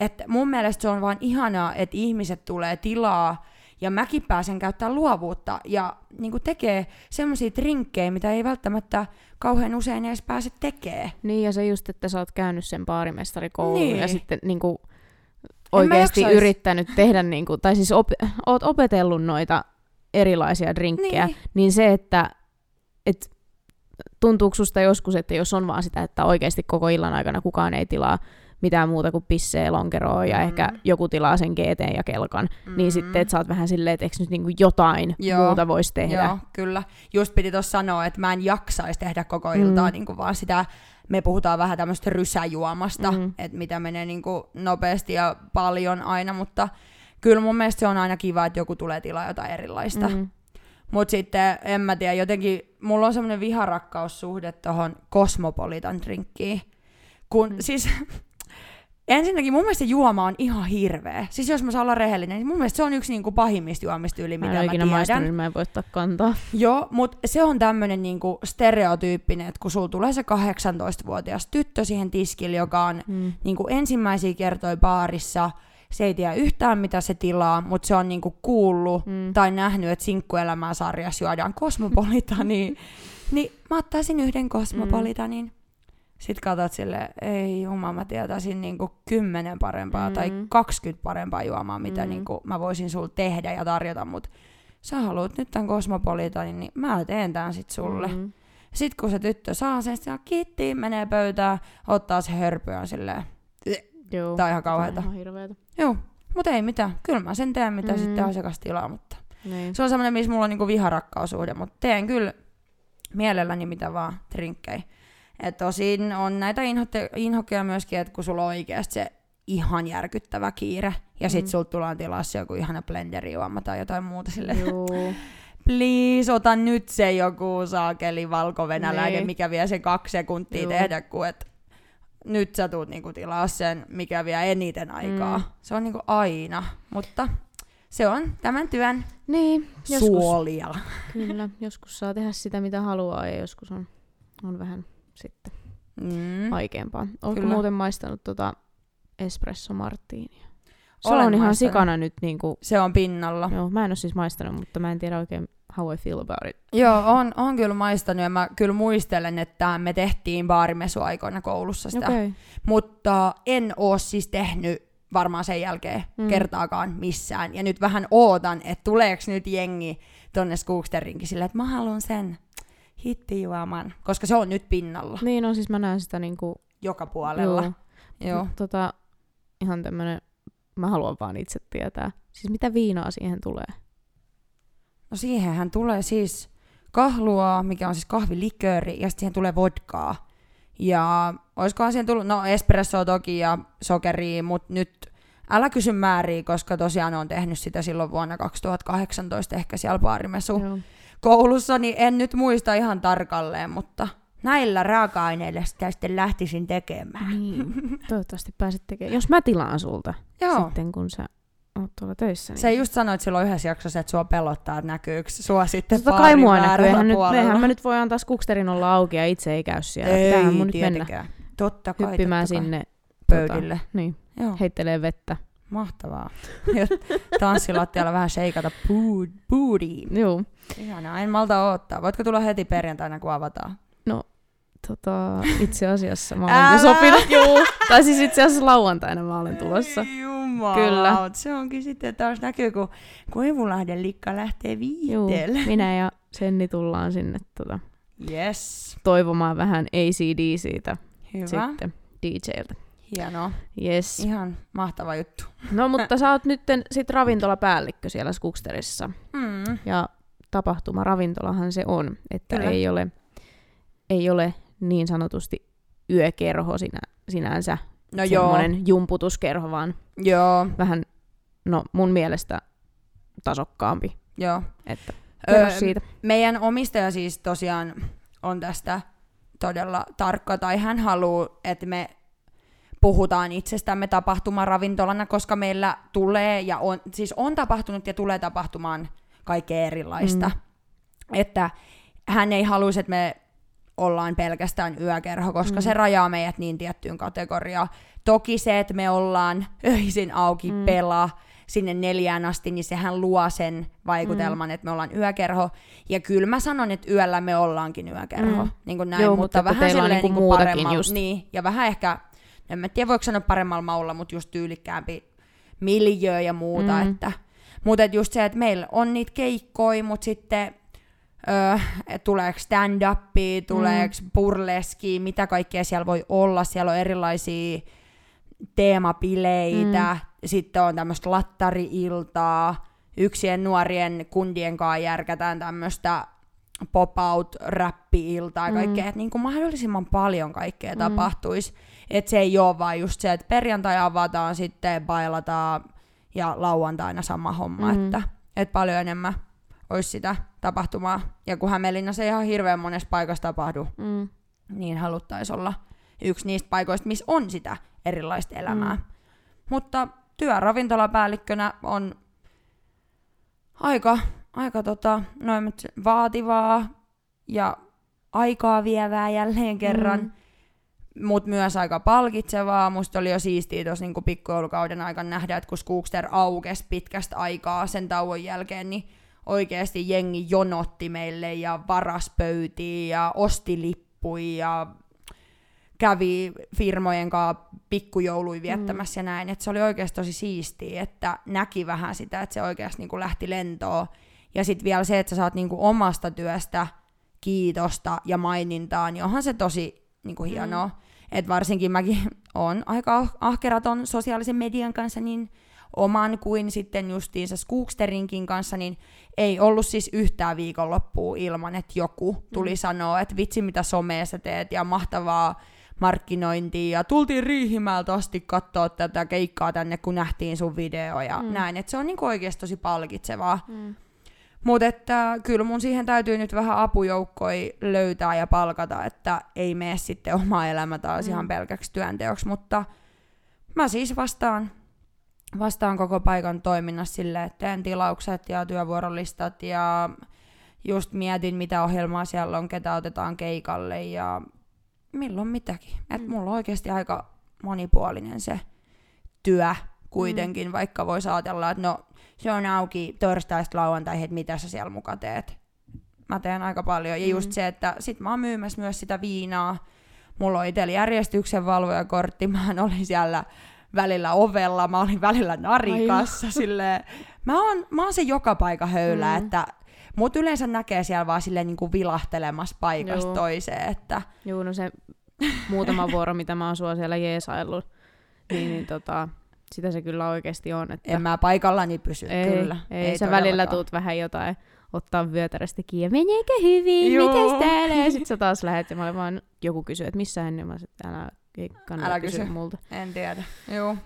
Että mun mielestä se on vaan ihanaa, että ihmiset tulee tilaa ja mäkin pääsen käyttää luovuutta ja niinku tekee semmoisia trinkkejä, mitä ei välttämättä kauhean usein edes pääse tekemään.
Niin, ja se just, että sä oot käynyt sen baarimestarikoulun
Niin.
ja sitten niinku
mä
oikeasti yrittänyt tehdä, niinku, tai siis op- oot opetellut noita erilaisia drinkkejä, niin,
Niin.
niin se, että et, tuntuuko susta joskus, että jos on vaan sitä, että oikeasti koko illan aikana kukaan ei tilaa mitään muuta kuin pissee lonkeroa ja
Mm.
ehkä joku tilaa sen GT ja kelkan, mm. niin sitten että sä oot vähän silleen, että eikö nyt niinku jotain
Joo.
muuta voisi tehdä.
Joo, kyllä. Just piti tuossa sanoa, että mä en jaksaisi tehdä koko iltaa
Mm.
niin kuin vaan sitä, me puhutaan vähän tämmöistä rysäjuomasta,
Mm.
mm. että mitä menee niin kuin nopeasti ja paljon aina, mutta kyllä mun mielestä se on aina kiva, että joku tulee tilaa jotain erilaista. Mm.
Mm.
Mutta sitten en mä tiedä, jotenkin mulla on semmoinen viharakkaussuhde tohon Cosmopolitan drinkkiin. Kun
Mm.
mm. siis ensinnäkin mun mielestä juoma on ihan hirveä. Siis jos mä saan olla rehellinen, niin mun mielestä se on yksi niinku pahimmista juomista yli,
Mä
mitä mä
ikinä
tiedän.
maistanut, niin mä en voi ottaa kantaa.
Joo, mutta se on tämmöinen niinku stereotyyppinen, että kun sulla tulee se 18-vuotias tyttö siihen tiskille, joka on
Mm.
niinku ensimmäisiä kertoja baarissa, se ei tiedä yhtään mitä se tilaa, mutta se on niinku kuullut
Mm.
tai nähnyt, että sinkkuelämää sarjassa juodaan kosmopolitania, niin mä ottaisin yhden kosmopolitanin. Sitten katsot sille, ei jumala, mä tietäisin niinku kymmenen parempaa
Mm.
tai 20 parempaa juomaa, mitä
Mm.
niinku mä voisin sulle tehdä ja tarjota, mutta sä haluat nyt tämän kosmopolitanin, niin mä teen tämän sit sulle. Mm.
Mm.
Sitten kun se tyttö saa sen, sitten kiitti, menee pöytään, ottaa se hörpyä silleen.
Joo.
Tää on ihan kauheata.
Ihan.
Joo, mutta ei mitään. Kyllä mä sen teen, mitä
Mm.
mm. sitten asiakas tilaa, mutta
Niin.
se on semmoinen, missä mulla on niinku viharakkaussuhde, mutta teen kyllä mielelläni mitä vaan trinkkejä. Et tosin on näitä inhotte- inhokkeja myöskin, että kun sulla on oikeasti se ihan järkyttävä kiire, ja sit
Mm.
sulta tullaan tilassa joku ihana blenderijuoma tai jotain muuta sille. Please, ota nyt se joku saakeli valkovenäläinen,
Niin.
mikä vie sen kaksi sekuntia
Juu.
tehdä, kun et nyt sä tuut niinku tilaa sen, mikä vie eniten aikaa.
Mm.
Mm. Se on niinku aina, mutta se on tämän työn
Niin, joskus,
suolia.
kyllä, joskus saa tehdä sitä mitä haluaa ja joskus on, on vähän sitten
Mm.
vaikeampaa. Oletko
Kyllä.
muuten maistanut tota espresso martinia? Se
Olen
on ihan
maistanut.
sikana nyt niinku,
Se on pinnalla.
joo, mä en ole siis maistanut, mutta mä en tiedä oikein how I feel about it.
Joo, on, on kyllä maistanut ja mä kyllä muistelen, että me tehtiin baarimesuaikoina koulussa sitä.
Okei.
Mutta en oo siis tehnyt varmaan sen jälkeen
mm.
kertaakaan missään. Ja nyt vähän ootan, että tuleeko nyt jengi tonne Skooksterinkin silleen, että mä haluan sen hittijuoman, koska se on nyt pinnalla
Niin on, siis mä näen sitä niinku,
joka puolella.
joo.
Joo.
Tota, ihan tämmönen, mä haluan vaan itse tietää. Siis mitä viinaa siihen tulee?
No siihenhän tulee siis kahlua, mikä on siis kahvilikööri, ja sitten siihen tulee vodkaa. Ja olisikohan siihen tullut, no espressoa toki ja sokeria, mutta nyt älä kysy määriä, koska tosiaan on tehnyt sitä silloin vuonna 2018 ehkä siellä baarimesu
Joo.
Koulussa, niin en nyt muista ihan tarkalleen, mutta näillä raaka-aineilla sitä sitten lähtisin tekemään.
Niin, toivottavasti pääset tekemään. Jos mä tilaan sulta
Joo.
sitten, kun sä oot tuolla töissä. Niin...
Se just sanoit silloin yhdessä jaksossa, että sua pelottaa, että näkyykö sua sitten
Totta kai mua näkyy. Eihän, nyt, eihän mä nyt voi antaa skuksterin olla auki ja itse ei käy siellä.
Ei
Pitäähän mun nyt mennä.
Totta kai,
hyppimään
totta kai.
sinne
pöydille.
niin,
Joo.
heittelee vettä.
Mahtavaa. Tanssilattialla vähän boot- booty.
Joo.
Ihanaa, en malta odottaa. Voitko tulla heti perjantaina, kun avataan?
Tota, itse asiassa mä olen jo sopinut, juu. Tai siis itse asiassa lauantaina mä olen tulossa.
Jumala,
Kyllä.
Se onkin sitten taas näkyy, kun Koivulahden likka lähtee
Juu,
viihteelle.
minä ja Senni tullaan sinne tota,
Yes,
toivomaan vähän ACDCtä
hyvä.
sitten DJltä.
Hienoa.
Yes.
Ihan mahtava juttu.
No mutta sä oot nyt sit ravintolapäällikkö siellä Skuksterissa.
Mm.
Ja tapahtumaravintolahan se on, että
Kyllä.
ei ole, ei ole niin sanotusti yökerho sinä, sinänsä,
No joo,
semmoinen jumputuskerho, vaan
joo,
vähän, no mun mielestä tasokkaampi.
joo.
Että
Öö,
siitä.
Meidän omistaja siis tosiaan on tästä todella tarkka, tai hän haluaa, että me puhutaan itsestämme tapahtumaravintolana, koska meillä tulee ja on, siis on tapahtunut ja tulee tapahtumaan kaikkea erilaista.
Mm.
Että hän ei haluaisi, että me ollaan pelkästään yökerho, koska
Mm.
se rajaa meidät niin tiettyyn kategoriaan. Toki se, että me ollaan öisin auki
Mm.
pelaa sinne neljään asti, niin sehän luo sen vaikutelman, mm. että me ollaan yökerho. Ja kyllä mä sanon, että yöllä me ollaankin yökerho.
Mm.
Niin kuin näin,
Joo, mutta
mutta, vähän
teillä on
silleen
niinku
niin
muutakin just.
Niin, ja vähän ehkä, en mä tiedä voiko sanoa paremmalla maulla, mutta just tyylikkäämpi miljöö ja muuta.
Mm.
Mm. Että, mutta et just se, että meillä on niitä keikkoja, mutta sitten öö, tuleeko stand-upia, tuleeko mm. burleski, mitä kaikkea siellä voi olla. Siellä on erilaisia teemapileitä, mm. sitten on tämmöistä lattari-iltaa, yksien nuorien kundien kanssa järkätään tämmöistä pop-out räppi-iltaa ja
Mm.
kaikkea, että niin kuin mahdollisimman paljon kaikkea
Mm.
mm. tapahtuisi. Että se ei ole vaan just se, että perjantai avataan, sitten bailataan ja lauantaina sama homma,
Mm.
että, että paljon enemmän olisi sitä tapahtumaa. Ja kun Hämeenlinnassa ei ihan hirveän monessa paikassa tapahdu,
Mm.
niin haluttaisiin olla yksi niistä paikoista, missä on sitä erilaista elämää.
Mm.
Mutta työ ravintolapäällikkönä on aika, aika tota, noin vaativaa ja aikaa vievää jälleen kerran,
Mm.
Mutta myös aika palkitsevaa. Musta oli jo siistiä tuossa niinku pikkujoulukauden aikana nähdä, että kun Skookster aukesi pitkästä aikaa sen tauon jälkeen, niin oikeasti jengi jonotti meille ja varas pöytiin ja osti lippuja ja kävi firmojen kanssa pikkujoului viettämässä mm. ja näin. Et se oli oikeasti tosi siistiä, että näki vähän sitä, että se oikeasti niinku lähti lentoon. Ja sitten vielä se, että sä saat niinku omasta työstä kiitosta ja mainintaa, niin onhan se tosi niinku hienoa. Mm. Et varsinkin mäkin on aika ah- ahkeraton sosiaalisen median kanssa, niin oman kuin sitten justiinsa Skooksterinkin kanssa, niin ei ollut siis yhtään viikonloppua ilman, että joku tuli mm. sanoa, että vitsi mitä somea sä teet ja mahtavaa markkinointia ja tultiin Riihimäeltä asti katsoa tätä keikkaa tänne, kun nähtiin sun video ja
Mm.
näin, että se on niinku oikeasti tosi palkitsevaa.
Mm.
Mutta että kyllä mun siihen täytyy nyt vähän apujoukkoja löytää ja palkata, että ei mene sitten oma elämä taas
Mm.
ihan pelkäksi työnteoksi, mutta mä siis vastaan, vastaan koko paikan toiminnassa silleen, että teen tilaukset ja työvuorolistat ja just mietin, mitä ohjelmaa siellä on, ketä otetaan keikalle ja milloin mitäkin. Et
Mm.
mulla on oikeasti aika monipuolinen se työ kuitenkin, mm. vaikka voisi ajatella, että no se on auki torstaista lauantaihin, että mitä sä siellä muka teet. Mä teen aika paljon. Ja just
Mm.
se, että sit mä oon myymässä myös sitä viinaa. Mulla on itsellä järjestyksen valvojakortti. Mä olin siellä välillä ovella, mä olin välillä narikassa. Silleen. Mä oon, mä oon se joka paikka höylä,
Mm.
että mut yleensä näkee siellä vaan silleen niin kuin vilahtelemassa paikasta
Joo.
toiseen. Että,
Juu, no se muutama vuoro, mitä mä oon sua siellä jeesaillut, niin, niin tota, sitä se kyllä oikeasti on. Että
en mä paikallani pysy,
ei,
kyllä.
Ei, ei sä välillä tuut vähän jotain ottaa vyötäröstä kiinni, ja meneekö hyvin,
Joo.
mitäs täällä? Ja sit sä taas lähet, ja mä olin vaan, joku kysyy, että missä hän, ja mä että älä, ei kannata
Älä
kysyä
kysy.
multa.
En tiedä. Joo.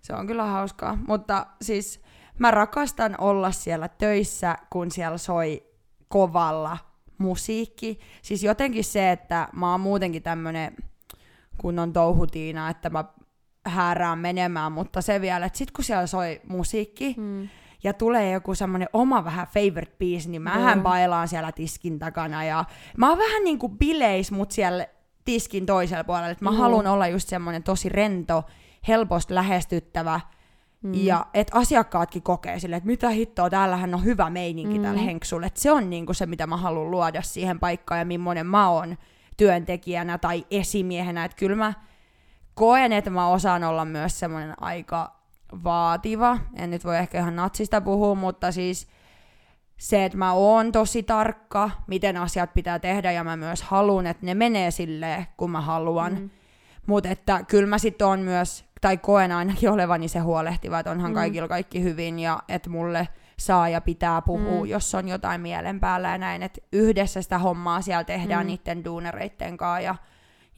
Se on kyllä hauskaa. Mutta siis mä rakastan olla siellä töissä, kun siellä soi kovalla musiikki. Siis jotenkin se, että mä oon muutenkin tämmönen kunnon touhutiina, että mä häärään menemään, mutta se vielä, että sit kun siellä soi musiikki
Mm.
ja tulee joku semmonen oma vähän favorite biisi, niin mähän
Joo.
bailaan siellä tiskin takana ja mä oon vähän niinku bileis, mut siellä tiskin toisella puolella, että mä
Joo.
haluan olla just semmonen tosi rento, helposti lähestyttävä Mm. Ja että asiakkaatkin kokee sille, että mitä hittoa, täällähän on hyvä meininki mm. täällä henksulla. Että se on niinku se, mitä mä haluan luoda siihen paikkaan ja millainen mä oon työntekijänä tai esimiehenä. Että kyllä mä koen, että mä osaan olla myös semmoinen aika vaativa. En nyt voi ehkä ihan natsista puhua, mutta siis se, että mä oon tosi tarkka, miten asiat pitää tehdä, ja mä myös haluan, että ne menee silleen, kun mä haluan. Mm. Mutta että kyllä mä sitten on myös, tai koen ainakin olevani se huolehtiva, että onhan mm. kaikilla kaikki hyvin, ja että mulle saa ja pitää puhua, mm. jos on jotain mielen päällä ja näin, että yhdessä sitä hommaa siellä tehdään mm. niiden duunereitten kanssa, ja,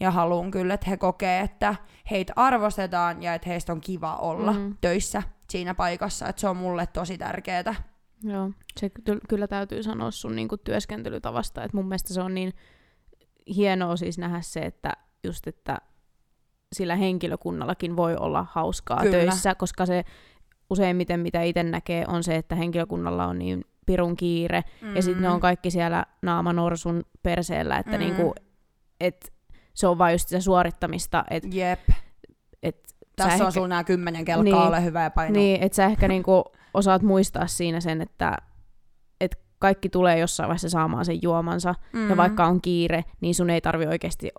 ja haluan kyllä, että he kokee, että heitä arvostetaan, ja että heistä on kiva olla mm. töissä siinä paikassa, että se on mulle tosi tärkeää.
Joo, se kyllä täytyy sanoa sun niin kuin, työskentelytavasta, että mun mielestä se on niin hienoa siis nähdä se, että just, että sillä henkilökunnallakin voi olla hauskaa kyllä. töissä, koska se useimmiten mitä itse näkee on se, että henkilökunnalla on niin pirun kiire, mm. ja sitten ne on kaikki siellä naamanorsun perseellä, että mm. niinku, et se on vain just sitä suorittamista. Et,
Jep. Et Tässä on ehkä, sulla nämä kymmenen kelkaa, niin, ole hyvä ja paino.
Niin, että sä ehkä niinku osaat muistaa siinä sen, että et kaikki tulee jossain vaiheessa saamaan sen juomansa, mm. ja vaikka on kiire, niin sun ei tarvi oikeasti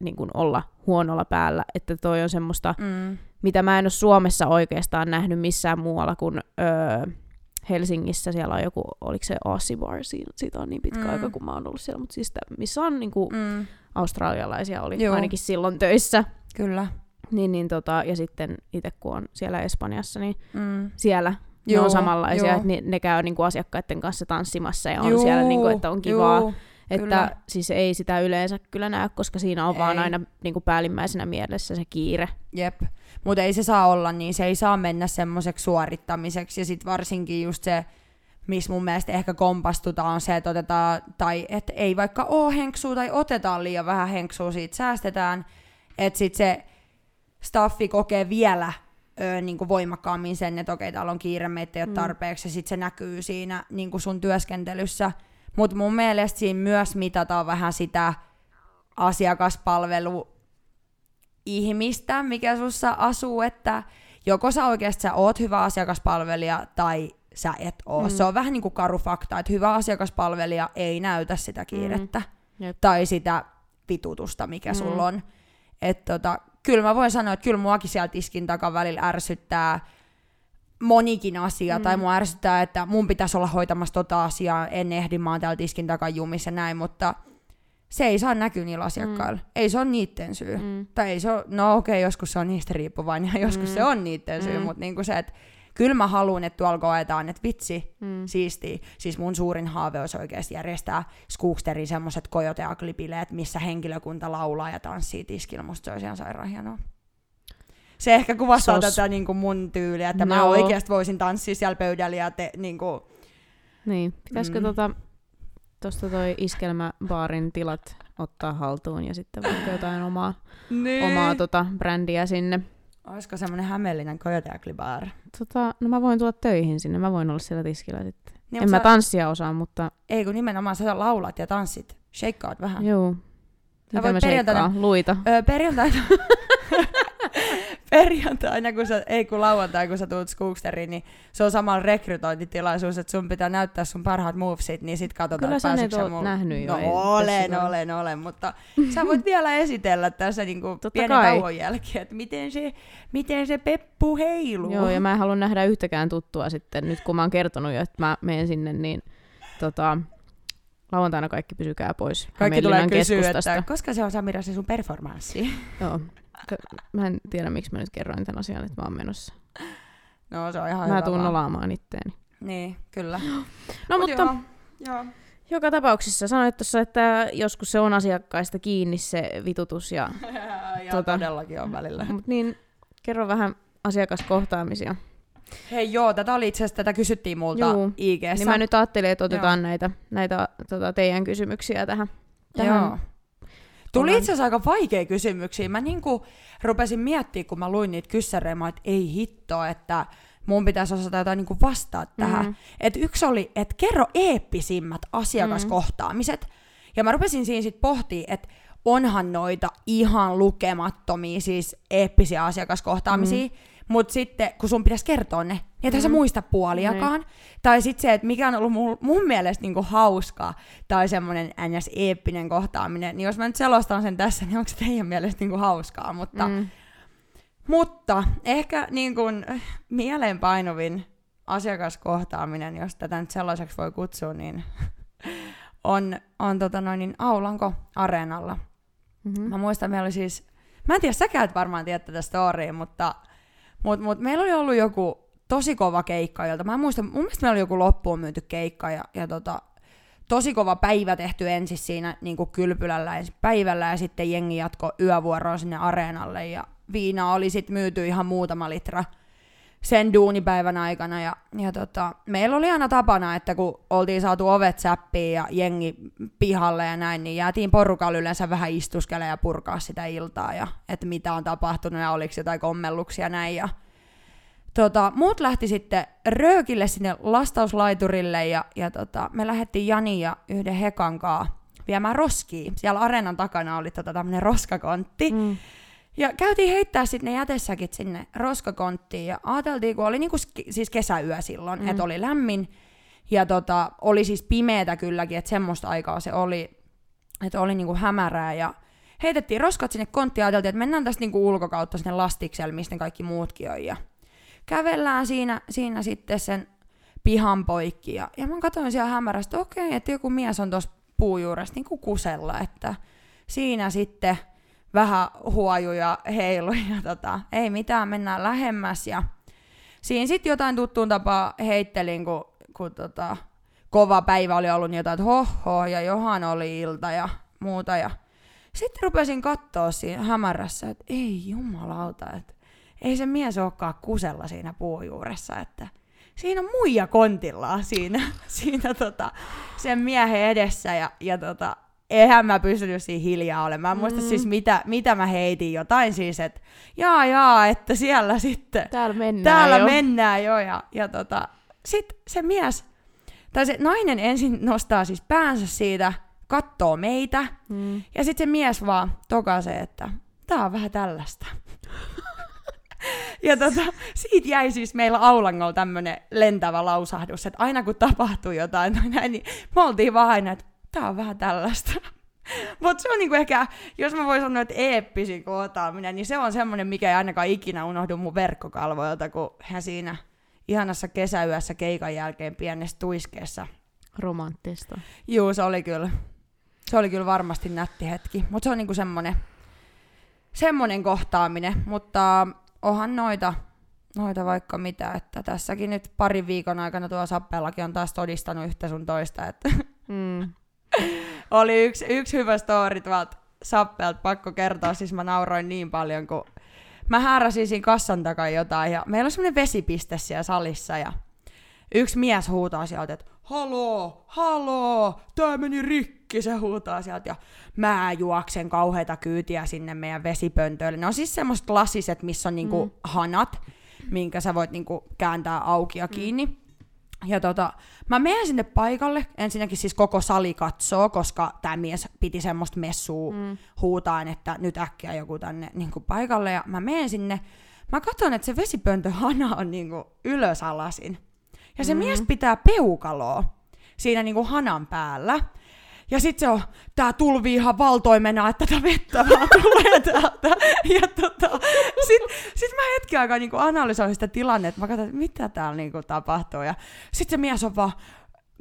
niin kuin olla huonolla päällä. Että toi on semmoista, mm. mitä mä en ole Suomessa oikeastaan nähnyt missään muualla kuin öö, Helsingissä. Siellä on joku, oliko se Aussie Bar, siitä on niin pitkä mm. aika, kun mä oon ollut siellä, mutta siis sitä, missä on niin kuin, mm. australialaisia oli Joo. ainakin silloin töissä.
Kyllä.
Niin, niin tota, ja sitten itse kun on siellä Espanjassa, niin mm. siellä Joo, ne on samanlaisia, että ne, ne käy niin kuin asiakkaiden kanssa tanssimassa ja on Joo, siellä, niin kuin, että on kivaa. Joo, että kyllä. siis ei sitä yleensä kyllä näe, koska siinä on ei. vaan aina niin kuin päällimmäisenä mielessä se kiire.
Jep, mutta ei se saa olla niin, se ei saa mennä semmoiseksi suorittamiseksi ja sitten varsinkin just se, missä mun mielestä ehkä kompastutaan on se, että otetaan, tai että ei vaikka ole henksua tai otetaan liian vähän henksua, siitä säästetään, että sitten se staffi kokee vielä ö, niin kuin voimakkaammin sen, että okei, täällä on kiire, meitä ei ole mm. tarpeeksi, ja sitten se näkyy siinä niin kuin sun työskentelyssä. Mutta mun mielestä siinä myös mitataan vähän sitä asiakaspalvelu ihmistä, mikä sussa asuu, että joko sä oikeasti sä oot hyvä asiakaspalvelija tai sä et oo. Mm. Se on vähän niin kuin karu fakta, että hyvä asiakaspalvelija ei näytä sitä kiirettä mm. tai sitä vitutusta, mikä mm. sulla on. Tota, kyllä mä voin sanoa, että kyllä muakin siellä tiskin takan välillä ärsyttää monikin asia, mm. tai mua ärsyttää, että mun pitäisi olla hoitamassa tota asiaa, en ehdi, mä oon täällä tiskin takan jumissa ja näin, mutta se ei saa näkyä niillä asiakkailla. Mm. Ei se ole niiden syy. Mm. Tai ei se ole, no okei, okay, joskus se on niistä riippuvainen ja joskus mm. se on niiden syy, mm. mutta niinku se, että kyllä mä haluan, että tuolla koetaan, että vitsi, mm. siisti. Siis mun suurin haave olisi oikeasti järjestää Skooksterin semmoiset kojoteaklipileet, missä henkilökunta laulaa ja tanssii tiskillä. Musta se olisi ihan sairaan hienoa. Se ehkä kuvastaa Sos... tätä niin kuin mun tyyliä, että no. mä oikeasti voisin tanssia siellä pöydällä ja te, niin kuin...
Niin, pitäisikö mm. tota, tosta toi iskelmäbaarin tilat ottaa haltuun ja sitten vaikka jotain omaa, niin. omaa tota, brändiä sinne.
Olisiko semmoinen hämellinen Coyote Bar?
Tota, no mä voin tulla töihin sinne, mä voin olla siellä tiskillä sitten. Niin, en mä sä... tanssia osaa, mutta...
Ei kun nimenomaan sä laulat ja tanssit, shakeaat vähän.
Joo. Mitä mä perjantaina... Luita.
Öö, perjantaina... perjantaina, kun sä, ei kun lauantai, kun sä tulet Skooksteriin, niin se on samalla rekrytointitilaisuus, että sun pitää näyttää sun parhaat movesit, niin sit katsotaan,
Kyllä sä ne mulla... nähnyt jo.
No olen, olen, olen, mutta sä voit vielä esitellä tässä niinku pienen kai. tauon jälkeen, että miten se, miten se peppu heiluu.
Joo, ja mä en halua nähdä yhtäkään tuttua sitten, nyt kun mä oon kertonut jo, että mä menen sinne, niin tota, lauantaina kaikki pysykää pois.
Kaikki tulee kysyä, että koska se on Samira se sun performanssi.
Joo, Mä en tiedä, miksi mä nyt kerroin tämän asian, että mä oon menossa.
No se on ihan
Mä tuun nolaamaan itteeni.
Niin, kyllä.
No Mut mutta joo, joo. joka tapauksessa sanoit tuossa, että joskus se on asiakkaista kiinni se vitutus. Ja,
ja tota, todellakin on välillä.
Mut niin, kerro vähän asiakaskohtaamisia.
Hei joo, tätä oli itse asiassa, tätä kysyttiin multa Juu. ig
Niin mä nyt ajattelin, että otetaan joo. näitä, näitä tota, teidän kysymyksiä tähän. tähän joo.
Tuli itse asiassa aika vaikea kysymyksiä. Mä niinku rupesin miettimään, kun mä luin niitä kyssäreitä, että ei hitto, että mun pitäisi osata jotain niinku vastaa tähän. Mm. Et yksi oli, että kerro eeppisimmät asiakaskohtaamiset. Mm. Ja mä rupesin siinä sitten pohtimaan, että onhan noita ihan lukemattomia siis eeppisiä asiakaskohtaamisia. Mm. Mutta sitten kun sun pitäisi kertoa ne, niin et mm. sä
Mm.
muista puoliakaan.
Niin.
Tai sitten se, että mikä on ollut mun, mun mielestä niinku hauskaa, tai semmoinen ns. eeppinen kohtaaminen, niin jos mä nyt selostan sen tässä, niin onko se teidän mielestä niinku hauskaa, mutta...
Mm.
Mutta ehkä niin kuin mieleenpainuvin asiakaskohtaaminen, jos tätä nyt sellaiseksi voi kutsua, niin on, on tota noin, niin Aulanko Areenalla.
Mm-hmm.
Mä muistan, meillä oli siis, mä en tiedä, säkään et varmaan tiedä tätä storya, mutta, mutta, mutta meillä oli ollut joku tosi kova keikka, jolta. Mä en muista, mun mielestä meillä oli joku loppuun myyty keikka ja, ja tota, tosi kova päivä tehty ensin siinä niin kuin kylpylällä ensin päivällä ja sitten jengi jatko yövuoroon sinne areenalle ja viinaa oli sitten myyty ihan muutama litra sen duunipäivän aikana. Ja, ja tota, meillä oli aina tapana, että kun oltiin saatu ovet säppiin ja jengi pihalle ja näin, niin jäätiin porukalla yleensä vähän istuskelemaan ja purkaa sitä iltaa ja että mitä on tapahtunut ja oliko jotain kommelluksia näin. Ja, tota, muut lähti sitten röökille sinne lastauslaiturille ja, ja tota, me lähdettiin Jani ja yhden Hekan kaa viemään roskia. Siellä areenan takana oli tota tämmönen roskakontti.
Mm.
Ja käytiin heittää sitten ne jätesäkit sinne roskakonttiin ja ajateltiin, kun oli niinku siis kesäyö silloin,
Mm.
että oli lämmin. Ja tota, oli siis pimeätä kylläkin, että semmoista aikaa se oli, että oli niinku hämärää. Ja heitettiin roskat sinne konttiin ja ajateltiin, että mennään tästä niinku ulkokautta sinne lastikselle, mistä kaikki muutkin on. Ja kävellään siinä, siinä sitten sen pihan poikki ja, ja mä katsoin siellä hämärästä, okei, että joku mies on tuossa puujuuressa niin kusella, että siinä sitten vähän huoju ja heilu ja tota, ei mitään, mennään lähemmäs ja siinä sitten jotain tuttuun tapaa heittelin, kun, kun tota, kova päivä oli ollut niin jotain, että hoho ja johan oli ilta ja muuta ja sitten rupesin katsoa siinä hämärässä, että ei jumalauta, että ei se mies olekaan kusella siinä puujuuressa, että siinä on muija kontillaan siinä, siinä tota, sen miehen edessä ja, ja tota, eihän mä pystynyt siinä hiljaa olemaan. Mä muista
Mm.
siis mitä, mitä mä heitin, jotain siis, että jaa jaa, että siellä sitten,
Täällä mennään
täällä
jo.
mennään jo ja, ja tota, sit se mies, tai se nainen ensin nostaa siis päänsä siitä, kattoo meitä,
Mm.
ja sitten se mies vaan tokaisee, että tää on vähän tällaista. ja tota, siitä jäi siis meillä Aulangolla tämmönen lentävä lausahdus, että aina kun tapahtuu jotain näin, niin me oltiin vaan aina, että tää on vähän tällaista. Mutta se on niinku ehkä, jos mä voin sanoa, että eeppisin kohtaaminen, niin se on semmoinen, mikä ei ainakaan ikinä unohdu mun verkkokalvoilta, kun hän siinä ihanassa kesäyössä keikan jälkeen pienessä tuiskeessa.
Romanttista.
Juu, se oli kyllä, se oli kyllä varmasti nätti hetki, mutta se on niinku semmonen, semmonen kohtaaminen, mutta onhan noita, noita vaikka mitä, että tässäkin nyt parin viikon aikana tuo sappeellakin on taas todistanut yhtä sun toista, että
Mm.
oli yksi, yksi hyvä story tuolta sappeelta, pakko kertoa, siis mä nauroin niin paljon, kun mä hääräsin siinä kassan takaa jotain, ja meillä on semmoinen vesipiste siellä salissa, ja yksi mies huutaa sieltä, että haloo, haloo, tää meni rikki, se huutaa sieltä, ja mä juoksen kauheita kyytiä sinne meidän vesipöntöille. Ne on siis semmoiset klassiset, missä on niinku
Mm.
hanat, minkä sä voit niinku kääntää auki ja kiinni. Ja tota, mä menen sinne paikalle, ensinnäkin siis koko sali katsoo, koska tämä mies piti semmoista messua
Mm.
huutaan, että nyt äkkiä joku tänne niin kuin paikalle. Ja mä menen sinne, mä katson, että se vesipöntöhana on niin kuin ylös alasin. Ja se
Mm.
mies pitää peukaloa siinä niin kuin hanan päällä. Ja sit se on, tää tulvi ihan valtoimena, että tätä vettä vaan tulee täältä. Ja tota, sit, sit mä hetken aikaa niinku analysoin sitä tilannetta, mä katsoin, että mitä täällä niinku tapahtuu. Ja sit se mies on vaan,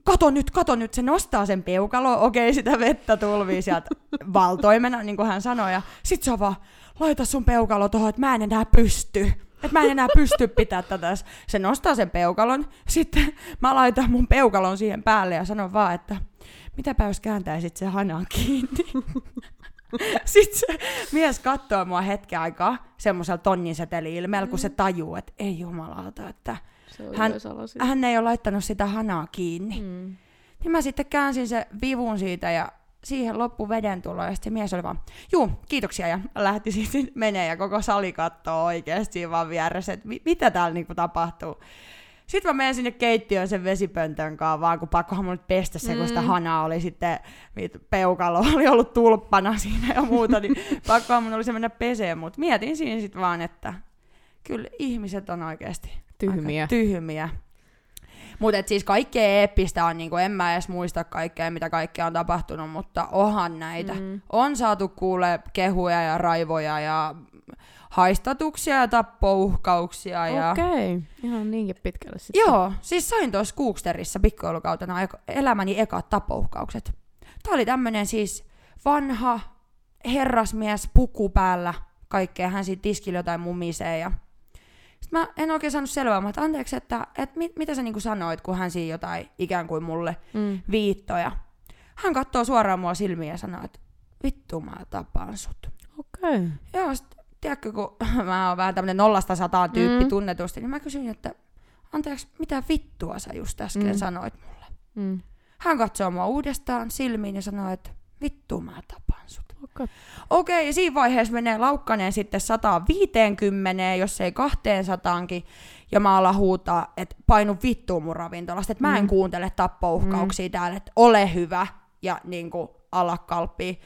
kato nyt, kato nyt, se nostaa sen peukalo, okei, sitä vettä tulvii sieltä valtoimena, niin kuin hän sanoi. Ja sit se on vaan, laita sun peukalo tuohon, että mä en enää pysty. Että mä en enää pysty pitää tätä. Se nostaa sen peukalon, sitten mä laitan mun peukalon siihen päälle ja sanon vaan, että mitäpä jos kääntäisit se hanan kiinni. Sitten se mies katsoo mua hetken aikaa semmoisella tonnin seteli-ilmeellä, kun se tajuu, että ei jumalauta, että Hän- hän ei ole laittanut sitä hanaa kiinni.
Mm.
Niin mä sitten käänsin se vivun siitä ja siihen loppu veden tulo ja sitten se mies oli vaan, juu, kiitoksia ja lähti sitten menee ja koko sali kattoo oikeasti vaan vieressä, että mi- mitä täällä niinku tapahtuu. Sitten mä menen sinne keittiöön sen vesipöntön kanssa vaan, kun pakkohan mun nyt pestä se, kun sitä
Mm.
hanaa oli sitten, peukalo oli ollut tulppana siinä ja muuta, niin pakkohan mun oli se mennä peseen, mutta mietin siinä sitten vaan, että kyllä ihmiset on oikeasti
Tyhmiä.
tyhmiä. Mutta siis kaikkea eeppistä on, niinku, en mä edes muista kaikkea, mitä kaikkea on tapahtunut, mutta onhan näitä.
Mm.
On saatu kuule kehuja ja raivoja ja haistatuksia ja tappouhkauksia. Ja...
Okei, okay. ihan niinkin pitkälle sitten.
Joo, siis sain tuossa Kuuksterissa pikkujoulukautena elämäni ekat tappouhkaukset. Tää oli tämmönen siis vanha herrasmies puku päällä, kaikkea hän siitä tiskillä jotain mumisee ja sitten mä en oikein saanut selvää, mutta anteeksi, että, että mit, mitä sä niinku sanoit, kun hän siinä jotain ikään kuin mulle
Mm.
viittoja. Hän katsoo suoraan mua silmiin ja sanoo, että vittu mä tapaan sut.
Okei. Okay.
Joo, sit, tiedätkö, kun mä oon vähän tämmönen nollasta sataan tyyppi
Mm.
tunnetusti, niin mä kysyin, että anteeksi, mitä vittua sä just äsken
Mm.
sanoit mulle?
Mm.
Hän katsoo mua uudestaan silmiin ja sanoo, että vittu mä tapaan sut.
Okay.
Okei, ja siinä vaiheessa menee laukkaneen sitten 150, jos ei 200 ja mä alan huutaa, että painu vittuun mun ravintolasta, että mä en
Mm.
kuuntele tappouhkauksia mm. täällä, että ole hyvä ja niin kuin ala kalppii.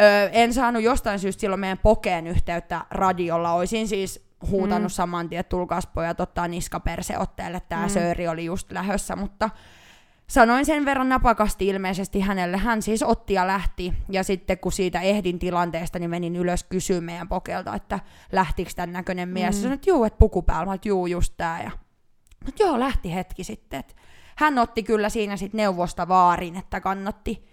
Öö, en saanut jostain syystä silloin meidän pokeen yhteyttä radiolla, olisin siis huutanut
Mm.
saman tien, että tulkaas pojat ottaa niskaperseotteelle, tää
Mm.
sööri oli just lähössä, mutta Sanoin sen verran napakasti ilmeisesti hänelle. Hän siis otti ja lähti. Ja sitten kun siitä ehdin tilanteesta, niin menin ylös kysyä meidän pokelta, että lähtikö tämän näköinen mies.
Mm.
Sanoin, että juu, että puku päällä. Mä, juu, just tää. Ja, mutta joo, lähti hetki sitten. Et hän otti kyllä siinä sitten neuvosta vaarin, että kannatti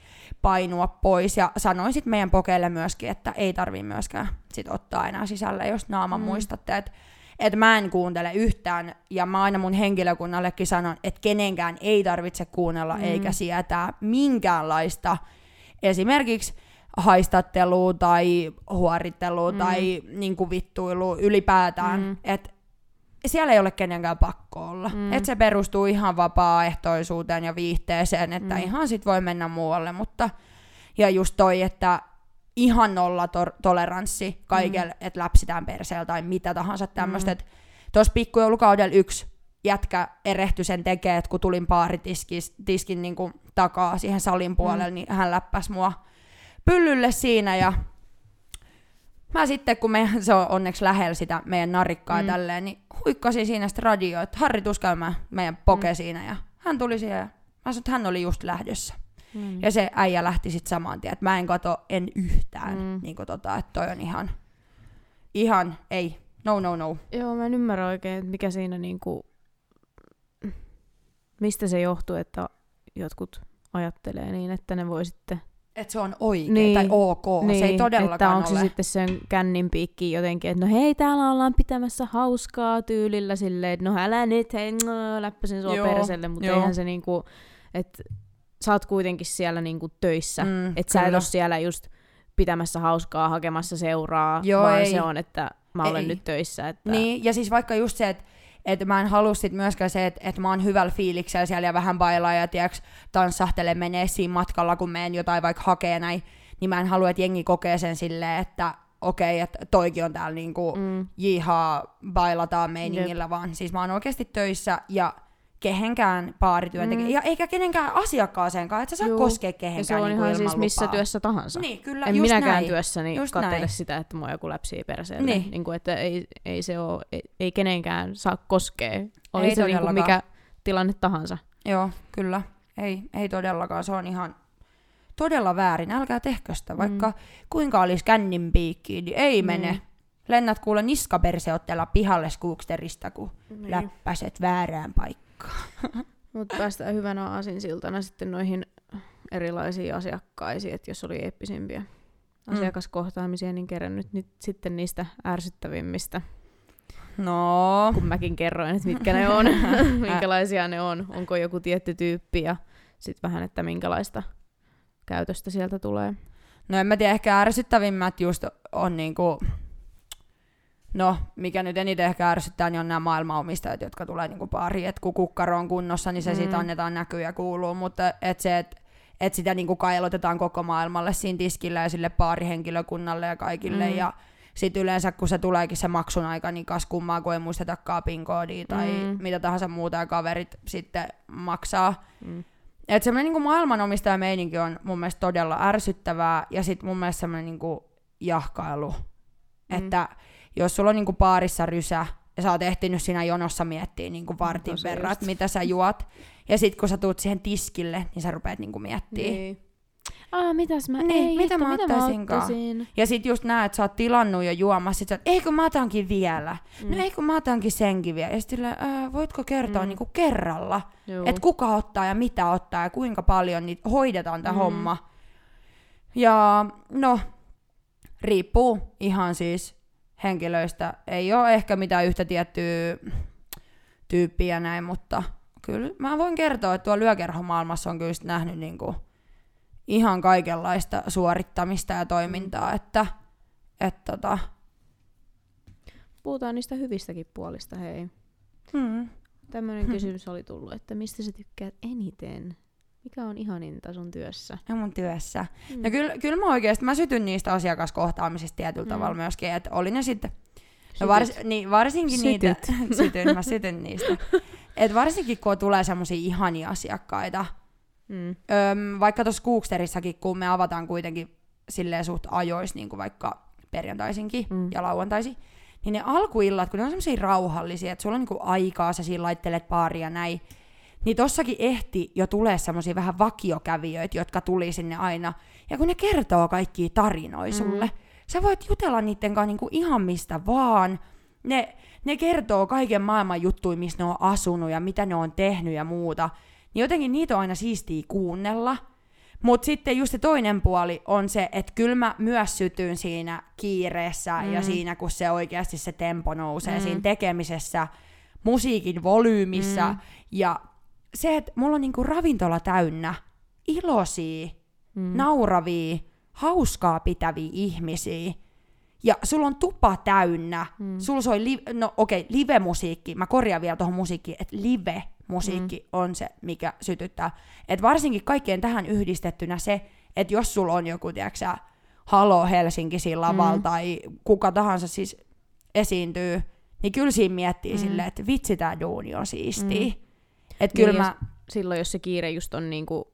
painua pois. Ja sanoin sitten meidän pokeille myöskin, että ei tarvii myöskään sit ottaa enää sisälle, jos naaman
Mm.
muistatte. Että että mä en kuuntele yhtään, ja mä aina mun henkilökunnallekin sanon, että kenenkään ei tarvitse kuunnella
Mm.
eikä sietää minkäänlaista esimerkiksi haistattelua tai huorittelua
Mm.
tai niin vittuilua ylipäätään,
mm.
että siellä ei ole kenenkään pakko olla.
Mm.
Että se perustuu ihan vapaaehtoisuuteen ja viihteeseen, että
Mm.
ihan sit voi mennä muualle, mutta ja just toi, että ihan nolla tor- toleranssi kaikelle, mm. että läpsitään perseellä tai mitä tahansa tämmöistä.
Mm.
Tuossa pikkujoulukaudella yksi jätkä erehtyi sen tekee, että kun tulin baaritiskin tiskin niin kuin takaa siihen salin puolelle, mm. niin hän läppäs mua pyllylle siinä ja mä sitten, kun me, se on onneksi lähellä sitä meidän narikkaa
Mm.
tälleen, niin huikkasin siinä sitä radioa, että Harri tus käymään meidän poke
Mm.
siinä ja hän tuli siihen ja mä sanoin, että hän oli just lähdössä.
Mm.
Ja se äijä lähti sitten saman tien, että mä en kato en yhtään,
Mm.
niin kuin tota, että toi on ihan, ihan, ei, no no no.
Joo, mä en ymmärrä oikein, että mikä siinä niinku, mistä se johtuu, että jotkut ajattelee niin, että ne voi sitten...
Että se on oikein
Niin.
tai ok, se ei todellakaan
että onko
ole.
se sitten sen kännin piikki jotenkin, että no hei, täällä ollaan pitämässä hauskaa tyylillä silleen, että no älä nyt, hei, no, läppäsin sua
Joo,
perselle, mutta
joo.
eihän se niinku, että sä oot kuitenkin siellä niinku töissä,
Mm,
että sä et ole siellä just pitämässä hauskaa, hakemassa seuraa,
Joo,
vaan
ei.
se on, että mä olen
Ei.
nyt töissä. Että...
Niin, ja siis vaikka just se, että et mä en halua sit myöskään se, että et mä oon hyvällä fiiliksellä siellä ja vähän bailaa ja tiiäks, tanssahtele menee siinä matkalla, kun meen jotain vaikka hakee näin, niin mä en halua, että jengi kokee sen silleen, että okei, että toikin on täällä niinku
Mm.
jihaa, bailataan meiningillä, vaan. Siis mä oon oikeasti töissä ja kehenkään baarityöntekijä,
Mm.
ja eikä kenenkään asiakkaaseenkaan, että sä saa
Juu.
koskea
Ja
kehenkään
se on
niinku
ihan siis missä
lupaa.
työssä tahansa.
Niin, kyllä,
en
just
minäkään
näin.
työssäni
Just
katsele
näin.
sitä, että mua joku läpsii perseelle.
Niin.
Niin kuin, että ei, ei se ole, ei, ei kenenkään saa koskea. Oli
Ei
se niin kuin mikä tilanne tahansa.
Joo, kyllä. Ei, ei todellakaan. Se on ihan todella väärin. Älkää tehkö sitä. Vaikka
Mm.
kuinka olisi kännin piikkiin, niin ei mene.
Mm.
Lennät kuule niskaperseotteella pihalle Skooksterista, kun
Niin.
läppäset väärään paikkaan.
Mutta päästään hyvänä aasinsiltana sitten noihin erilaisiin asiakkaisiin, että jos oli eeppisimpiä
Mm.
asiakaskohtaamisia, niin kerran nyt, nyt sitten niistä ärsyttävimmistä,
No,
kun mäkin kerroin, että mitkä ne on, minkälaisia ne on, onko joku tietty tyyppi ja sitten vähän, että minkälaista käytöstä sieltä tulee.
no en mä tiedä, ehkä ärsyttävimmät just on niinku, no mikä nyt eniten ehkä ärsyttää, niin on nämä maailmanomistajat, jotka tulee niinku baariin, että kun kukkaro on kunnossa, niin se
Mm.
siitä annetaan näkyä ja kuuluu, mutta et se, että et sitä niinku kailotetaan koko maailmalle siinä tiskillä ja sille baarihenkilökunnalle ja kaikille,
Mm.
ja sitten yleensä, kun se tuleekin se maksun aika, niin kas kummaa, kun ei muistetakaan PIN-koodia tai
Mm.
mitä tahansa muuta, ja kaverit sitten maksaa.
Mm.
Että semmoinen niin maailmanomistaja-meininki on mun mielestä todella ärsyttävää, ja sitten mun mielestä semmoinen niin jahkailu.
Mm.
Että jos sulla on niin baarissa rysä, ja sä oot ehtinyt siinä jonossa miettiä niin kuin vartin
Tosi
verran, että mitä sä juot. Ja sit kun sä tuut siihen tiskille, niin sä rupeat niin kuin miettimään.
Niin. Ah, mitäs mä,
Niin,
ei,
mitä mä
mitä
ottaisinkaan? ottaisin? Ja sit just näet, että sä oot tilannut jo juomassa, sit sä oot, eikö mä otankin vielä? Mm. No eikö mä otankin senkin vielä? Ja sit silleen, "Ää, voitko kertoa
Mm.
niinku kerralla, että kuka ottaa ja mitä ottaa ja kuinka paljon niitä hoidetaan tämä
mm.
homma. Ja no, riippuu ihan siis henkilöistä. Ei ole ehkä mitään yhtä tiettyä tyyppiä näin, mutta kyllä mä voin kertoa, että tuolla lyökerhomaailmassa on kyllä nähnyt niinku ihan kaikenlaista suorittamista ja toimintaa, että et tota,
Puhutaan niistä hyvistäkin puolista, hei.
mm,
Tämmöinen kysymys oli tullut, että mistä sä tykkäät eniten? Mikä on ihaninta sun työssä?
ja mun työssä.
Mm.
No kyllä, kyllä mä oikeasti, mä sytyn niistä asiakaskohtaamisista tietyllä
Mm.
tavalla myöskin, että oli ne sitten. No vars, niin, varsinkin
Sytyt.
niitä, sytyn, mä sytyn niistä. Et varsinkin kun tulee semmosia ihania asiakkaita,
Mm.
Öm, vaikka tuossa Cooksterissakin, kun me avataan kuitenkin silleen suht ajois, niin kuin vaikka perjantaisinkin
mm.
ja lauantaisin, niin ne alkuillat, kun ne on semmoisia rauhallisia, että sulla on niinku aikaa, sä siinä laittelet paaria näin, niin tossakin ehti jo tulee semmoisia vähän vakiokävijöitä, jotka tuli sinne aina. Ja kun ne kertoo kaikkia tarinoja sulle,
Mm.
sä voit jutella niiden kanssa niinku ihan mistä vaan. Ne, ne kertoo kaiken maailman juttuja, missä ne on asunut ja mitä ne on tehnyt ja muuta. Niin jotenkin niitä on aina siistiä kuunnella. Mutta sitten just se toinen puoli on se, että kyllä mä myös sytyn siinä kiireessä mm. ja
Mm.
siinä, kun se oikeasti se tempo nousee
Mm.
siinä tekemisessä, musiikin volyymissa
mm.
ja se, että mulla on niinku ravintola täynnä iloisia,
Mm.
mm. nauravia, hauskaa pitäviä ihmisiä. Ja sulla on tupa täynnä.
Mm.
Mm. Sulla soi, li- no okei, okay, live-musiikki. Mä korjaan vielä tuohon musiikkiin, että live-musiikki mm. on se, mikä sytyttää. Et varsinkin kaikkeen tähän yhdistettynä se, että jos sulla on joku, tiedätkö Halo Helsinki siinä lavalla
Mm.
mm. tai kuka tahansa siis esiintyy, niin kyllä siinä miettii
Mm.
mm. silleen, että vitsi tää duuni on siistiä.
Mm.
Että kyllä
Niin,
mä...
Silloin, jos se kiire just on niinku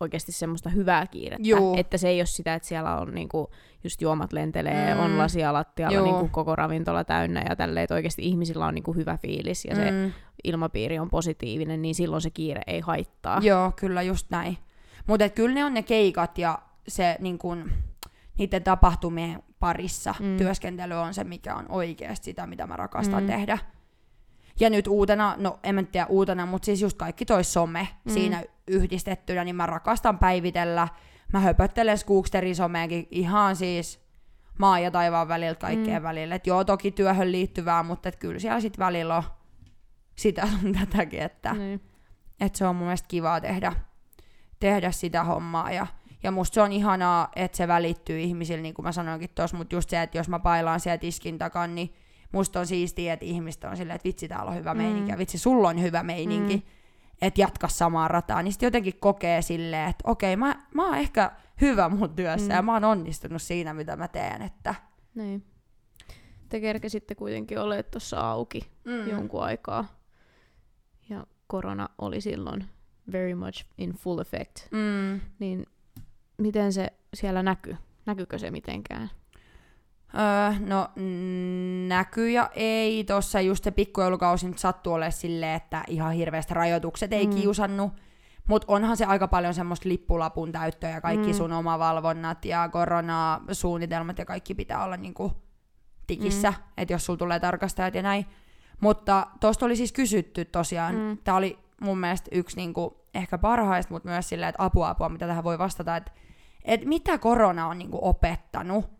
oikeasti semmoista hyvää kiirettä.
Juu.
Että se ei ole sitä, että siellä on niinku just juomat lentelee, mm. On lasia lattialla,
Juu.
niinku koko ravintola täynnä ja tälleen, että oikeasti ihmisillä on niinku hyvä fiilis ja se
mm.
ilmapiiri on positiivinen, niin silloin se kiire ei haittaa.
Joo, kyllä just näin. Mutta kyllä ne on ne keikat ja se niin kun, niiden tapahtumien parissa
Mm.
työskentely on se, mikä on oikeasti sitä, mitä mä rakastan
mm.
tehdä. Ja nyt uutena, no en mä tiedä uutena, mutta siis just kaikki toi some
Mm.
mm. siinä yhdistettynä, niin mä rakastan päivitellä. Mä höpöttelen Skooksterin someakin ihan siis maan ja taivaan väliltä kaikkeen
Mm.
mm. välillä. Et joo, toki työhön liittyvää, mutta et kyllä siellä sit välillä on sitä sun tätäkin, että
Niin.
et se on mun mielestä kivaa tehdä, tehdä sitä hommaa. Ja, ja musta se on ihanaa, että se välittyy ihmisille, niin kuin mä sanoinkin tuossa, mutta just se, että jos mä bailaan siellä tiskin takan, niin musta on siistiä, että ihmiset on silleen, että vitsi, täällä on hyvä
Mm.
meininki, ja vitsi, sulla on hyvä meininki,
Mm.
että jatka samaa rataa. Niin sitten jotenkin kokee silleen, että okei, mä, mä oon ehkä hyvä mun työssä,
Mm.
ja mä oon onnistunut siinä, mitä mä teen. Että,
Niin. Te kerkesitte kuitenkin olemaan tuossa auki
mm.
jonkun aikaa. Ja korona oli silloin very much in full effect.
Mm.
Niin miten se siellä näkyy? Näkyykö se mitenkään?
Öö, no näkyy ja ei. Tuossa just se pikkujoulukausi nyt sattuu olemaan silleen, että ihan hirveästi rajoitukset ei
Mm.
kiusannut. Mutta onhan se aika paljon semmoista lippulapun täyttöä ja kaikki
Mm.
sun omavalvonnat ja koronasuunnitelmat ja kaikki pitää olla niinku tikissä, mm. että jos sulla tulee tarkastajat ja näin. Mutta tuosta oli siis kysytty tosiaan.
Mm.
Tämä oli mun mielestä yksi niinku ehkä parhaista, mutta myös silleen, että apua apua, mitä tähän voi vastata, että et mitä korona on niinku opettanut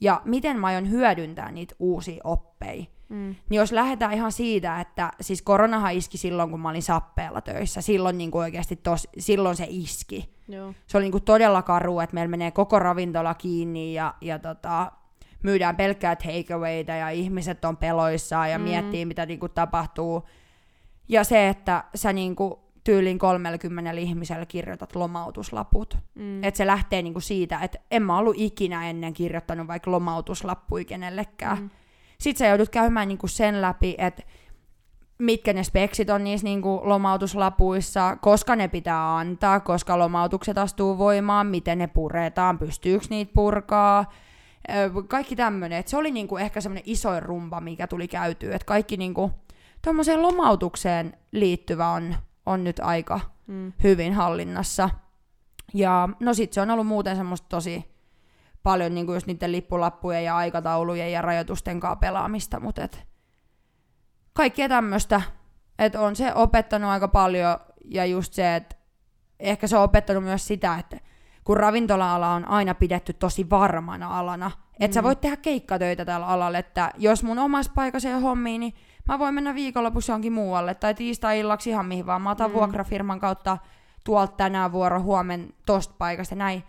ja miten mä aion hyödyntää niitä uusia oppeja.
Mm.
Niin jos lähdetään ihan siitä, että siis koronahan iski silloin, kun mä olin sappeella töissä. Silloin niin kuin oikeasti tos, silloin se iski.
Joo.
Se oli niin kuin todella karu, että meillä menee koko ravintola kiinni ja, ja tota, myydään pelkkää takeawayta ja ihmiset on peloissaan ja
Mm.
miettii, mitä niin kuin tapahtuu. Ja se, että sä niin kuin tyylin 30 ihmisellä kirjoitat lomautuslaput.
Mm.
Että se lähtee niinku siitä, että en mä ollut ikinä ennen kirjoittanut vaikka lomautuslappui kenellekään.
Mm.
Sitten sä joudut käymään niinku sen läpi, että mitkä ne speksit on niissä niinku lomautuslapuissa, koska ne pitää antaa, koska lomautukset astuu voimaan, miten ne puretaan, pystyykö niitä purkaa, Kaikki tämmöinen. Se oli niinku ehkä semmoinen isoin rumba, mikä tuli käytyä. Että kaikki niinku, tuommoiseen lomautukseen liittyvä on, on nyt aika
Mm.
hyvin hallinnassa. Ja no sit se on ollut muuten semmoista tosi paljon niinku just niiden lippulappujen ja aikataulujen ja rajoitusten kanssa pelaamista, mutta et kaikkea tämmöistä. Että on se opettanut aika paljon ja just se, että ehkä se on opettanut myös sitä, että kun ravintola-ala on aina pidetty tosi varmana alana, että sä
Mm.
voit tehdä keikkatöitä tällä alalla, että jos mun omassa paikassa ei ole hommia, niin mä voin mennä viikonlopussa johonkin muualle tai tiistai-illaksi ihan mihin vaan. Mä otan
Mm.
vuokrafirman kautta tuolta tänään vuoro, huomen tosta paikasta ja näin.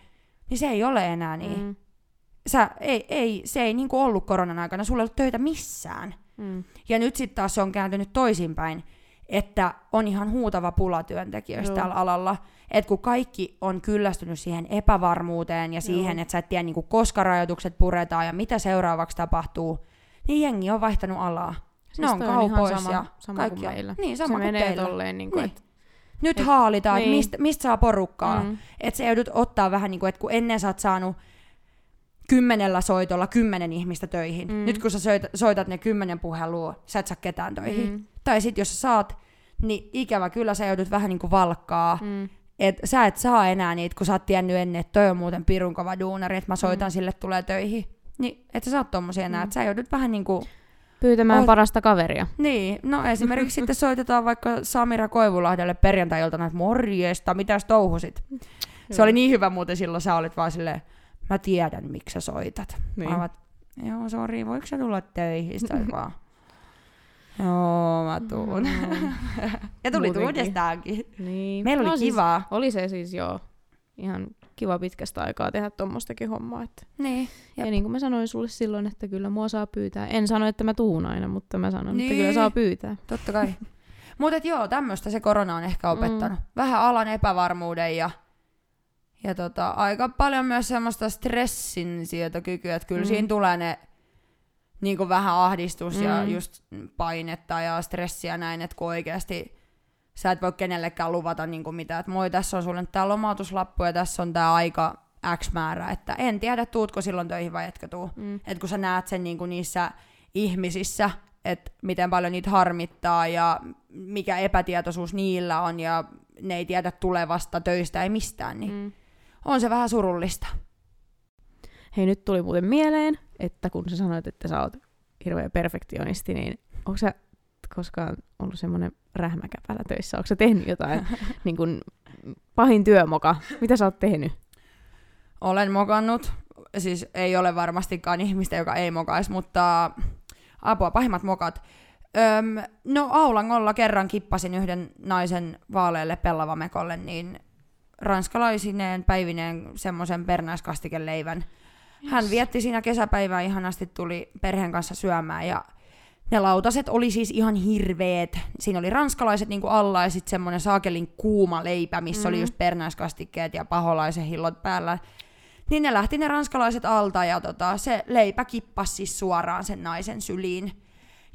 Niin se ei ole enää niin. Mm. Sä, ei, ei, se ei niinku ollut koronan aikana, sulla ei ollut töitä missään.
Mm.
Ja nyt sitten taas se on kääntynyt toisinpäin, että on ihan huutava pula työntekijöistä
Joo.
tällä alalla. Että kun kaikki on kyllästynyt siihen epävarmuuteen ja siihen,
Joo.
että sä et tiedä niinku koska rajoitukset puretaan ja mitä seuraavaksi tapahtuu, niin jengi on vaihtanut alaa.
Siis
ne on
ihan
kaupoissa
sama,
ja
sama kuin
kaikkia.
meillä.
Niin,
se
sama kuin
menee
teillä.
tolleen, niin kuin,
Niin.
että
Nyt
Et-
haalitaan, että
niin.
mistä, mistä saa porukkaa.
mm.
Että sä joudut ottaa vähän niin kuin, että kun ennen sä oot saanut kymmenellä soitolla kymmenen ihmistä töihin.
Mm.
Nyt kun sä soitat, ne kymmenen puhelua, sä et saa ketään töihin.
Mm.
Tai sit jos sä saat, niin ikävä kyllä sä joudut vähän niin kuin valkkaa. Mm. Et sä et saa enää niitä, kun sä oot tiennyt ennen, että toi on muuten pirun kova duunari, että mä soitan
Mm.
mm. sille tulee töihin. Niin, et sä saat tommosia enää,
Mm.
että sä joudut vähän niin kuin...
Pyytämään
Oot-
parasta kaveria.
Niin, no esimerkiksi sitten soitetaan vaikka Samira Koivulahdelle perjantai-iltana, että morjesta, mitäs touhusit? Se oli niin hyvä muuten silloin, sä olit vaan silleen, mä tiedän miksi sä soitat.
Niin.
Mä joo, sori, voiko sä tulla töihin? Sitten olit vaan, joo, mä tuun.
Mm.
ja tuli uudestaankin.
niin.
Meillä oli
No siis
kivaa.
Oli se siis joo ihan kiva pitkästä aikaa tehdä tuommoistakin hommaa. Että.
Niin.
Ja niin kuin mä sanoin sulle silloin, että kyllä mua saa pyytää. En sano, että mä tuun aina, mutta mä sanon, että
Niin.
kyllä saa pyytää.
Totta kai. Mutta joo, tämmöistä se korona on ehkä opettanut. Mm. Vähän alan epävarmuuden ja, ja tota, aika paljon myös semmoista stressin sietokykyä, että kyllä
Mm.
mm. siinä tulee ne niin kuin vähän ahdistus mm. ja
Mm.
just painetta ja stressiä näin, että kun oikeasti sä et voi kenellekään luvata niin kuin mitään, että moi tässä on sulle tää lomautuslappu ja tässä on tää aika X määrä, että en tiedä tuutko silloin töihin vai etkö tuu.
Mm.
Et kun sä näet sen niinku niissä ihmisissä, että miten paljon niitä harmittaa ja mikä epätietoisuus niillä on ja ne ei tiedä tulevasta töistä ei mistään, niin. Mm. on se vähän surullista.
Hei, nyt tuli muuten mieleen, että kun sä sanoit, että sä oot hirveä perfektionisti, niin onko sä koskaan ollut semmoinen rähmäkäpälä töissä? Onko sä tehnyt jotain niin kuin, pahin työmoka? Mitä sä oot tehnyt?
Olen mokannut, siis ei ole varmastikaan ihmistä, joka ei mokaisi, mutta apua, pahimmat mokat. Öm, no Aulangolla kerran kippasin yhden naisen vaaleelle pellavamekolle, niin ranskalaisineen päivineen semmoisen pernäiskastikeleivän. Hän vietti siinä kesäpäivää ihanasti, tuli perheen kanssa syömään ja ne lautaset oli siis ihan hirveet. Siinä oli ranskalaiset niinku alla ja sitten semmoinen saakelin kuuma leipä, missä mm. oli just pernäiskastikkeet ja paholaisen hillot päällä. Niin ne lähti ne ranskalaiset alta ja tota, se leipä kippasi siis suoraan sen naisen syliin.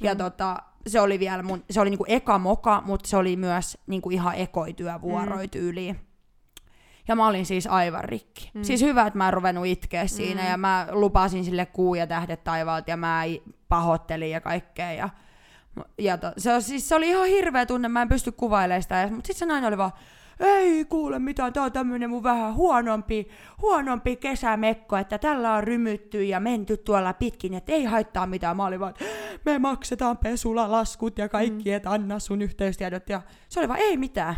Ja
Mm.
tota, se oli vielä mun, se oli niinku eka moka, mutta se oli myös niinku ihan ekoityövuoroi
Mm.
tyyliin. Ja mä olin siis aivan rikki.
Mm.
Siis hyvä, että mä en ruvennut itkeä siinä
Mm.
ja mä lupasin sille kuu ja tähdet taivaalta ja mä pahoittelin ja kaikkea. Ja, ja to, se, siis, se oli ihan hirveä tunne, mä en pysty kuvailemaan sitä. Mutta sitten se nainen oli vaan, ei kuule mitään, tää on tämmönen mun vähän huonompi, huonompi kesämekko, että tällä on rymytty ja menty tuolla pitkin, että ei haittaa mitään. Mä olin vaan, me maksetaan pesulalaskut ja kaikki, mm. että anna sun yhteystiedot. Ja se oli vaan, ei mitään.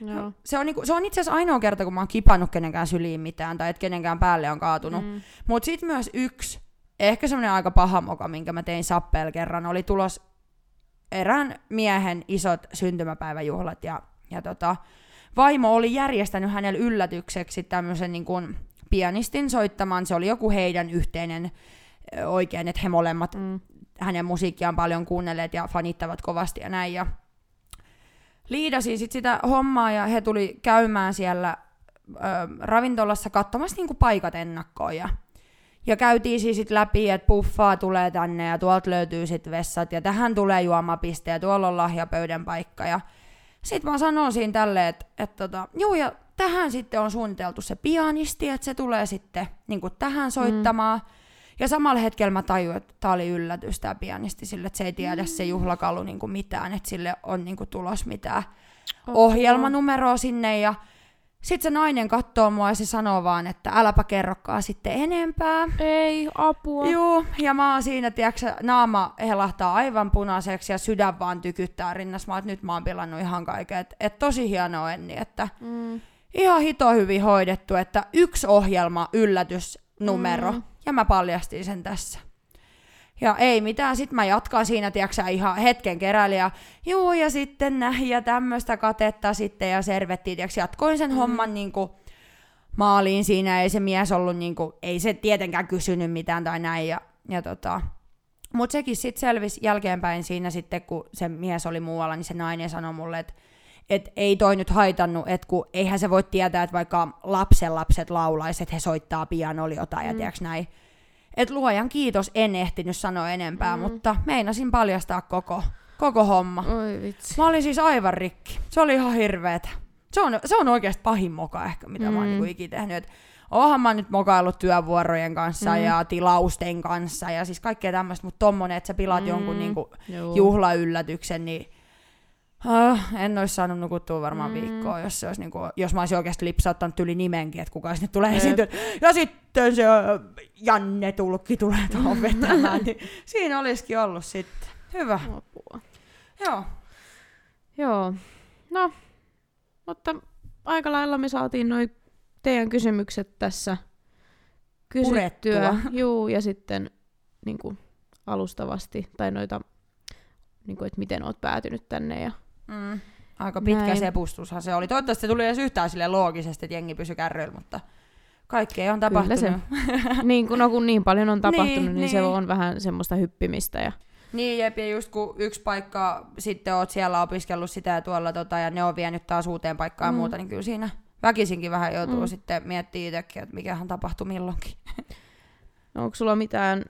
Joo.
Se on, niinku, se on itse asiassa ainoa kerta, kun mä oon kipannut kenenkään syliin mitään tai että kenenkään päälle on kaatunut. Mm. Mutta sitten myös yksi, ehkä semmoinen aika paha moka, minkä mä tein Sappel kerran, oli tulos erään miehen isot syntymäpäiväjuhlat ja, ja tota, vaimo oli järjestänyt hänelle yllätykseksi tämmöisen niin kuin pianistin soittamaan. Se oli joku heidän yhteinen oikein, että he molemmat
Mm.
hänen musiikkiaan paljon kuunnelleet ja fanittavat kovasti ja näin. Ja liidasin sit sitä hommaa ja he tuli käymään siellä ö, ravintolassa katsomassa niinku paikat ennakkoon. Ja, ja käytiin siis sit läpi, että puffaa tulee tänne ja tuolta löytyy sit vessat ja tähän tulee juomapiste ja tuolla on lahjapöydän paikka. Ja sitten mä sanon siinä tälleen, että et tota, juu ja tähän sitten on suunniteltu se pianisti, että se tulee sitten niinku tähän soittamaan. Mm. Ja samalla hetkellä mä tajuin, että tää oli yllätys tää pianisti sille, että se ei tiedä se
Mm.
juhlakalu niinku mitään, että sille on niinku tulos mitään ohjelmanumeroa sinne ja sitten se nainen katsoo mua ja se sanoo vaan, että äläpä kerrokaan sitten enempää.
Ei, apua.
Juu, ja mä oon siinä, tiedätkö, naama helahtaa aivan punaiseksi ja sydän vaan tykyttää rinnassa. Mä oon, nyt mä oon pilannut ihan kaiken. Et, et tosi hienoa Enni, että
Mm.
ihan hito hyvin hoidettu, että yksi ohjelma yllätysnumero.
Mm.
Ja mä paljastin sen tässä. Ja ei mitään, sit mä jatkan siinä, tiedätkö, ihan hetken keräili ja juu, ja sitten näin, ja tämmöistä katetta sitten, ja servettiin, tiedätkö, jatkoin sen mm. homman niinku maaliin siinä, ei se mies ollut niinku, ei se tietenkään kysynyt mitään tai näin, ja, ja tota, mutta sekin sitten selvisi jälkeenpäin siinä sitten, kun se mies oli muualla, niin se nainen sanoi mulle, että et ei toi nyt haitannut, että kun eihän se voi tietää, että vaikka lapsen lapset laulaisi, että he soittaa pianolla jotain mm. ja tiedätkö näin. Että luojan kiitos, en ehtinyt sanoa enempää, mm. mutta meinasin paljastaa koko, koko homma.
Oi vitsi.
Mä olin siis aivan rikki. Se oli ihan hirveetä. Se on, se on oikeasti pahin moka ehkä, mitä mm. mä oon
Mm.
niinku ikinä tehnyt. Et oonhan mä nyt mokaillut työvuorojen kanssa
Mm.
ja tilausten kanssa ja siis kaikkea tämmöistä, mutta tommonen, että sä pilaat
Mm.
jonkun niinku
Joo.
juhlayllätyksen, niin uh, en olisi saanut nukuttua varmaan
Mm.
mm. viikkoa, jos, se olisi niinku, jos mä olisin oikeasti lipsauttanut yli nimenkin, että kuka sinne tulee esiintyä. Ja sitten se Janne Tulkki tulee tuohon vetämään, niin siinä olisikin ollut sitten. Hyvä.
Apua.
Joo.
Joo. No, mutta aika lailla me saatiin noin teidän kysymykset tässä kysyttyä.
Purettua.
Juu, ja sitten niin kuin, alustavasti, tai noita, niin kuin, että miten oot päätynyt tänne. Ja...
Mm. Aika pitkä
Näin.
sepustushan se oli. Toivottavasti se tuli edes yhtään sille loogisesti, että jengi pysyi kärryillä, mutta kaikkea on tapahtunut.
Kyllä niin, kun, no, kun niin paljon on tapahtunut, niin,
Niin,
niin se on vähän semmoista hyppimistä. Ja...
Niin, jep, ja just kun yksi paikka, sitten oot siellä opiskellut sitä ja tuolla, tota, ja ne on vienyt taas uuteen paikkaan mm. Ja muuta, niin kyllä siinä väkisinkin vähän joutuu
mm.
sitten miettimään itsekin, että mikähän tapahtui milloinkin.
No, onko sulla mitään,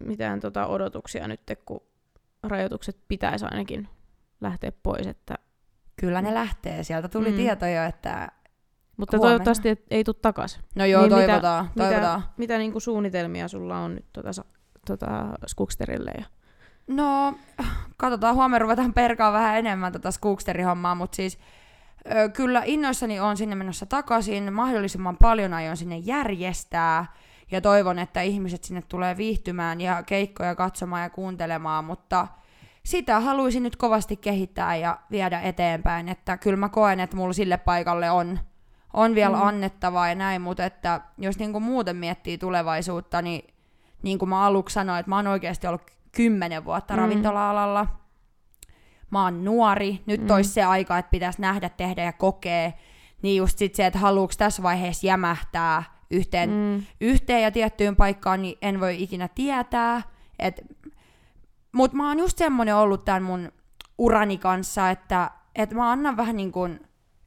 mitään tota odotuksia nyt, kun rajoitukset pitäisi ainakin lähteä pois, että
Kyllä ne lähtee. Sieltä tuli
Mm.
mm. tieto jo, että...
Mutta
Huomenna.
toivottavasti et, ei tule takaisin.
No joo,
Niin
niin
mitä-
toivotaan,
mitä-
toivotaan.
Mitä niinku suunnitelmia sulla on nyt tota, sa- tota Skuksterille? Ja...
No, katsotaan, huomenna ruvetaan perkaa vähän enemmän tota Skooksteri-hommaa, mutta siis ö, kyllä innoissani on sinne menossa takaisin, mahdollisimman paljon aion sinne järjestää, ja toivon, että ihmiset sinne tulee viihtymään ja keikkoja katsomaan ja kuuntelemaan, mutta sitä haluaisin nyt kovasti kehittää ja viedä eteenpäin, että kyllä mä koen, että mulla sille paikalle on, on vielä
Mm.
annettavaa ja näin, mutta että jos niinku muuten miettii tulevaisuutta, niin niin kuin mä aluksi sanoin, että mä oon oikeasti ollut kymmenen vuotta
Mm.
ravintola-alalla. Mä oon nuori, nyt
Mm.
olisi se aika, että pitäisi nähdä, tehdä ja kokea. Niin just sit se, että haluuks tässä vaiheessa jämähtää yhteen, mm. Yhteen ja tiettyyn paikkaan, niin en voi ikinä tietää. Et, mut mä oon just semmonen ollut tämän mun urani kanssa, että et mä annan vähän niin kuin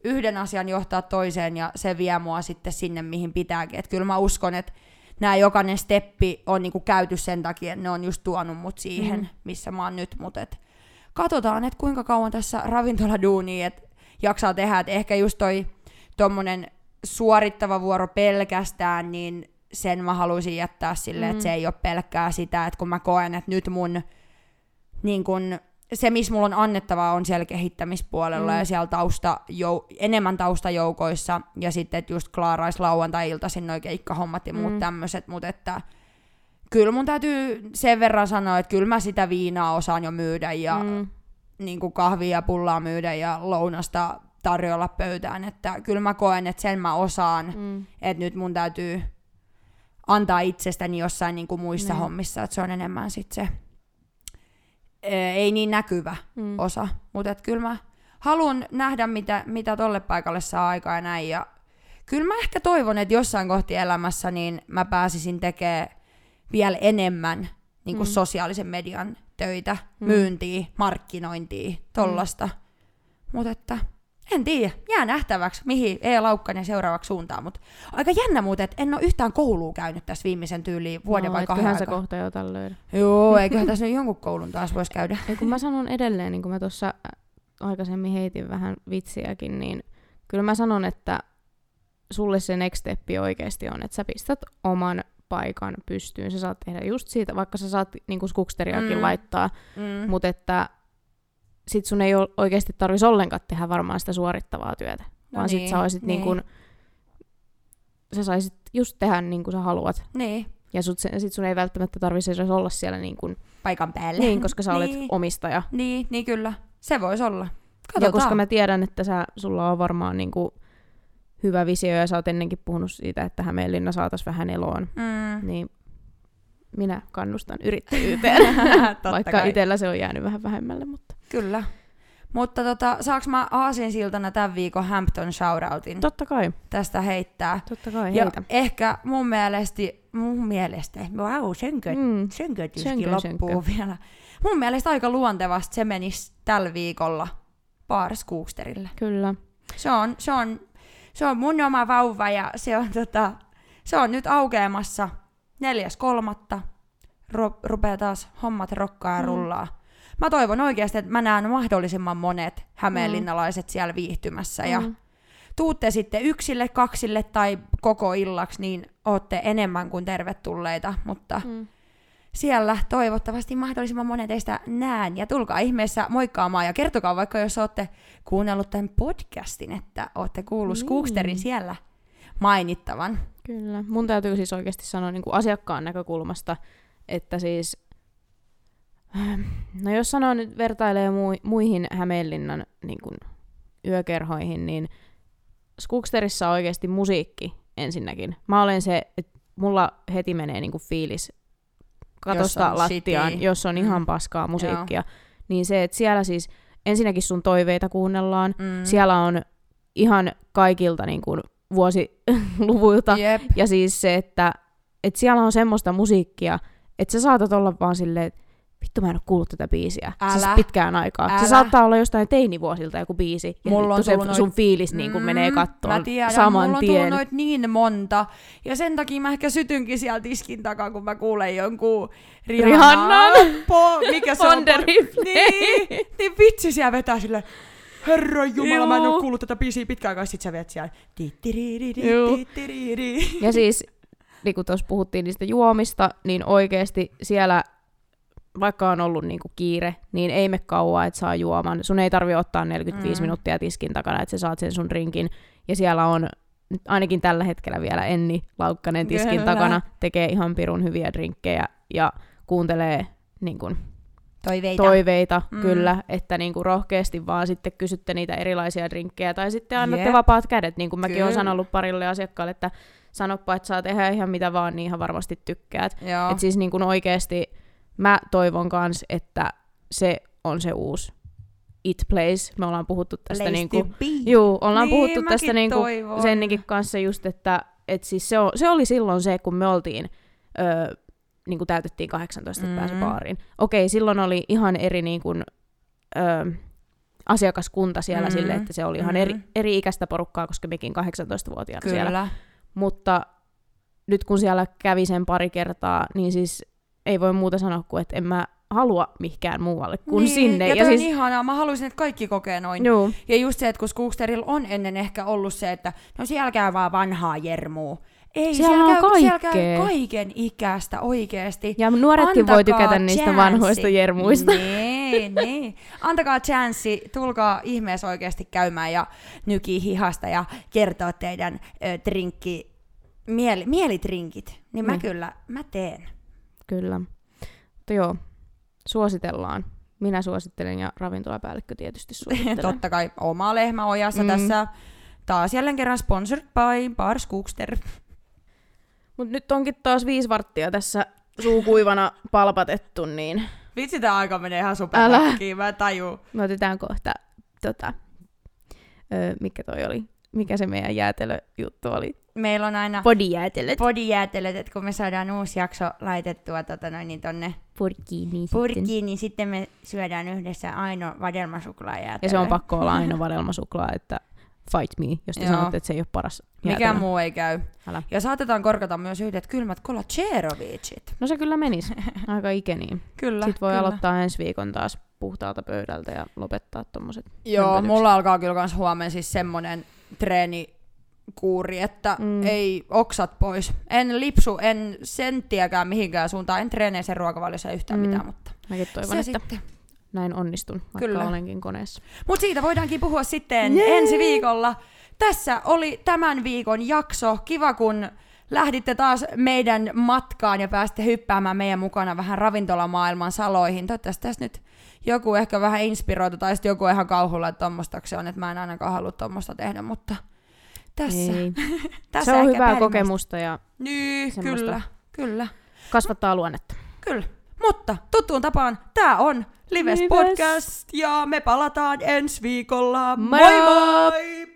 yhden asian johtaa toiseen ja se vie mua sitten sinne, mihin pitääkin. Et kyllä mä uskon, että nämä jokainen steppi on niinku käyty sen takia, että ne on just tuonut mut siihen,
Mm.
missä mä oon nyt. Mut et katsotaan, että kuinka kauan tässä ravintoladuunia et jaksaa tehdä. Et ehkä just toi tommonen suorittava vuoro pelkästään, niin sen mä haluaisin jättää sille, mm.
Mm.
että se ei ole pelkkää sitä, että kun mä koen, että nyt mun niin kun, se, missä mulla on annettavaa, on siellä kehittämispuolella
Mm.
mm. ja siellä tausta, jou, enemmän taustajoukoissa ja sitten että just klaarais lauantai-iltaisin noi keikkahommat ja muut
Mm.
mm. tämmöiset, mutta että kyllä mun täytyy sen verran sanoa, että kyllä mä sitä viinaa osaan jo myydä ja mm.
Mm.
niin kuin kahvia ja pullaa myydä ja lounasta tarjolla pöytään, että kyllä mä koen, että sen mä osaan,
Mm.
että nyt mun täytyy antaa itsestäni jossain niin kuin muissa
Niin.
hommissa, että se on enemmän sit se ei niin näkyvä
Mm.
osa. Mutta kyllä mä haluan nähdä, mitä, mitä tolle paikalle saa aikaa ja näin. Ja kyllä mä ehkä toivon, että jossain kohti elämässä niin mä pääsisin tekemään vielä enemmän niin kuin
Mm.
sosiaalisen median töitä,
Mm.
myyntiä, markkinointia, tollasta. Mutta että en tiedä, jää nähtäväksi, mihin E. Laukkanen seuraavaksi suuntaan, mutta aika jännä muuten, että en ole yhtään koulua käynyt tässä viimeisen tyyliin vuoden
no,
vai kahden
sä
aikaa.
kohta jotain löydä.
Joo, eiköhän tässä nyt jonkun koulun taas voisi käydä.
Ei, kun mä sanon edelleen, niin kuin mä tuossa aikaisemmin heitin vähän vitsiäkin, niin kyllä mä sanon, että sulle se next step oikeasti on, että sä pistät oman paikan pystyyn. Sä saat tehdä just siitä, vaikka sä saat niinku skuksteriakin
Mm.
laittaa,
Mm.
mutta että sit sun ei oo oikeasti tarvitsisi ollenkaan tehdä varmaan sitä suorittavaa työtä.
No
vaan sit
niin,
sä olisit
niin.
niin. niin sä saisit just tehdä niin kuin sä haluat.
Niin,
Ja sut, sit sun ei välttämättä tarvitsisi edes olla siellä niin, kuin,
paikan päälle.
niin koska sä olet
niin.
omistaja.
Niin, niin kyllä. Se voisi olla.
Ja
Katsotaan.
koska mä tiedän, että sä, sulla on varmaan niin kuin, hyvä visio ja sä oot ennenkin puhunut siitä, että Hämeenlinna saatas vähän eloon,
Mm.
niin minä kannustan yrittäjyyteen. Vaikka
kai.
itsellä se on jäänyt vähän vähemmälle, mutta
Kyllä. Mutta tota, saaks mä aasinsiltana tämän viikon Hampton shoutoutin
totta kai,
tästä heittää?
totta kai
Ja
heitä.
ehkä mun mielestä, mun mielestä, wow, sönkö,
Mm.
sönkötyskin
Sönkö,
loppuu vielä. Mun mielestä aika luontevasti se menisi tällä viikolla Baars Kuuksterille.
Kyllä.
Se on, se on, se on mun oma vauva ja se on, tota, se on nyt aukeamassa neljäs kolmatta. Ro, rupeaa taas hommat rokkaa ja
Mm.
Mä toivon oikeasti, että mä näen mahdollisimman monet hämeenlinnalaiset siellä viihtymässä. Ja
Mm.
tuutte sitten yksille, kaksille tai koko illaksi, niin ootte enemmän kuin tervetulleita. Mutta
Mm.
siellä toivottavasti mahdollisimman monet teistä näen. Ja tulkaa ihmeessä moikkaamaan ja kertokaa vaikka, jos olette kuunnellut tämän podcastin, että olette kuullut
Niin.
Skooksterin siellä mainittavan.
Kyllä. Mun täytyy siis oikeasti sanoa niin kuin asiakkaan näkökulmasta, että siis, no jos sanoo nyt vertailee mui, muihin Hämeenlinnan niin kuin yökerhoihin, niin Skooksterissa on oikeasti musiikki ensinnäkin. Mä olen se, että mulla heti menee niin kuin fiilis katosta
on
lattiaan,
shitty.
jos on ihan
Mm.
paskaa musiikkia. Niin se, että siellä siis ensinnäkin sun toiveita kuunnellaan,
Mm.
siellä on ihan kaikilta niin kuin vuosiluvuilta.
Jep.
Ja siis se, että, että siellä on semmoista musiikkia, että sä saatat olla vaan silleen, että vittu mä en ole kuullut tätä biisiä. Siis
Älä.
pitkään aikaa.
Älä.
Se saattaa olla jostain teinivuosilta joku biisi. Ja
Mulla on
se sun
noit-
fiilis niin kuin menee kattoon
Mä tiedän,
saman
mulla on
tien.
noit niin monta. Ja sen takia mä ehkä sytynkin siellä tiskin takaa, kun mä kuulen jonkun Rihannan. Po, mikä se on? Niin, niin vitsi siellä vetää silleen. Herra Jumala, mä en oo kuullut tätä biisiä pitkään aikaa, sit sä vet siellä.
Ja siis, niin kuin tuossa puhuttiin niistä juomista, niin oikeasti siellä, vaikka on ollut niinku kiire, niin ei me kauaa, että saa juoman. Sun ei tarvi ottaa 45
Mm.
minuuttia tiskin takana, että sä saat sen sun rinkin. Ja siellä on nyt ainakin tällä hetkellä vielä Enni Laukkanen tiskin
Kyllä.
takana, tekee ihan pirun hyviä drinkkejä ja kuuntelee niin kuin,
Toiveita.
toiveita,
Mm.
kyllä, että niinku rohkeasti vaan sitten kysytte niitä erilaisia drinkkejä tai sitten annatte
Jep.
vapaat kädet, niin kuin mäkin olen sanonut parille asiakkaalle, että sanoppa, että saa tehdä ihan mitä vaan, niin ihan varmasti tykkäät.
Joo.
Et siis niinku oikeasti mä toivon kans, että se on se uusi It Place. Me ollaan puhuttu tästä
Place
niinku, juu, ollaan
Niin,
puhuttu tästä niinku
toivon.
Sennikin kanssa just, että et siis se, on, se oli silloin se, kun me oltiin, öö, niin kuin täytettiin 18, että
Mm.
pääsi baariin. Okei, silloin oli ihan eri niin kuin, öö, asiakaskunta siellä
Mm.
mm. sille, että se oli ihan
Mm.
eri, eri ikäistä porukkaa, koska mekin 18-vuotiaana
Kyllä.
siellä. Mutta nyt kun siellä kävi sen pari kertaa, niin siis ei voi muuta sanoa kuin, että en mä halua mihinkään muualle kuin
niin,
sinne.
Ja, ja siis... on ihanaa. Mä haluaisin, että kaikki kokee noin.
Joo,
Ja just se, että kun Skooksterilla on ennen ehkä ollut se, että no siellä käy vaan vanhaa jermuu. Ei,
Siellä on
käy, siellä käy kaiken ikäistä oikeesti.
ja nuoretkin voi
Antakaa
tykätä niistä
chanssi.
vanhoista jermuista.
Niin, niin. Antakaa chanssi, tulkaa ihmeessä oikeasti käymään ja nykii hihasta ja kertoo teidän ö, drinkki, mieli, mielitrinkit. Niin mä
Niin.
kyllä, mä teen.
Kyllä. Mutta joo, suositellaan. Minä suosittelen ja ravintolapäällikkö tietysti suosittelee.
Totta kai oma lehmä ojassa
Mm.
tässä. Taas jälleen kerran sponsored by Bar Skookster.
Mut nyt onkin taas viisi varttia tässä suukuivana palpatettu, niin
Vitsi, tää aika menee ihan superläkkiin, mä tajun.
me otetaan kohta tota, öö, mikä toi oli, mikä se meidän jäätelöjuttu oli.
Meillä on aina
Podijäätelöt.
podijäätelöt, että kun me saadaan uusi jakso laitettua tota noin, niin tonne
Purkkiin. Niin sitten.
purkkiin, niin sitten me syödään yhdessä aino vadelmasuklaajäätelö.
Ja se on pakko olla aina vadelmasuklaa, että fight me, jos te
Joo.
sanotte, että se ei ole paras
Mikään
jäätelö.
muu ei käy.
Älä.
Ja saatetaan korkata myös yhdet kylmät kolacherovicit.
No se kyllä menisi aika ikeniin.
Kyllä,
Sitten voi
kyllä.
aloittaa ensi viikon taas puhtaalta pöydältä ja lopettaa tommoset
Joo, mulla alkaa kyllä kans huomenna siis semmonen treeni kuuri, että
Mm.
ei oksat pois. En lipsu, en senttiäkään mihinkään suuntaan, en treenee sen ruokavaliossa yhtään
mm.
mitään, mutta
Mäkin toivon,
se
että
sitten.
näin onnistun, vaikka
Kyllä.
olenkin koneessa.
Mutta siitä voidaankin puhua sitten
Jee!
ensi viikolla. Tässä oli tämän viikon jakso. Kiva, kun lähditte taas meidän matkaan ja pääsitte hyppäämään meidän mukana vähän ravintolamaailman saloihin. Toivottavasti tässä nyt joku ehkä vähän inspiroitu, tai sitten joku ihan kauhulla, että tommosta se on, että mä en ainakaan halua tommosta tehdä, mutta tässä,
Ei.
tässä
Se on hyvää kokemusta ja
Niin,
semmoista.
kyllä, kyllä,
kasvattaa luonnetta.
kyllä. Mutta tuttuun tapaan, tää on Lives
Lives.
Podcast ja me palataan ensi viikolla.
Moro!
moi! moi!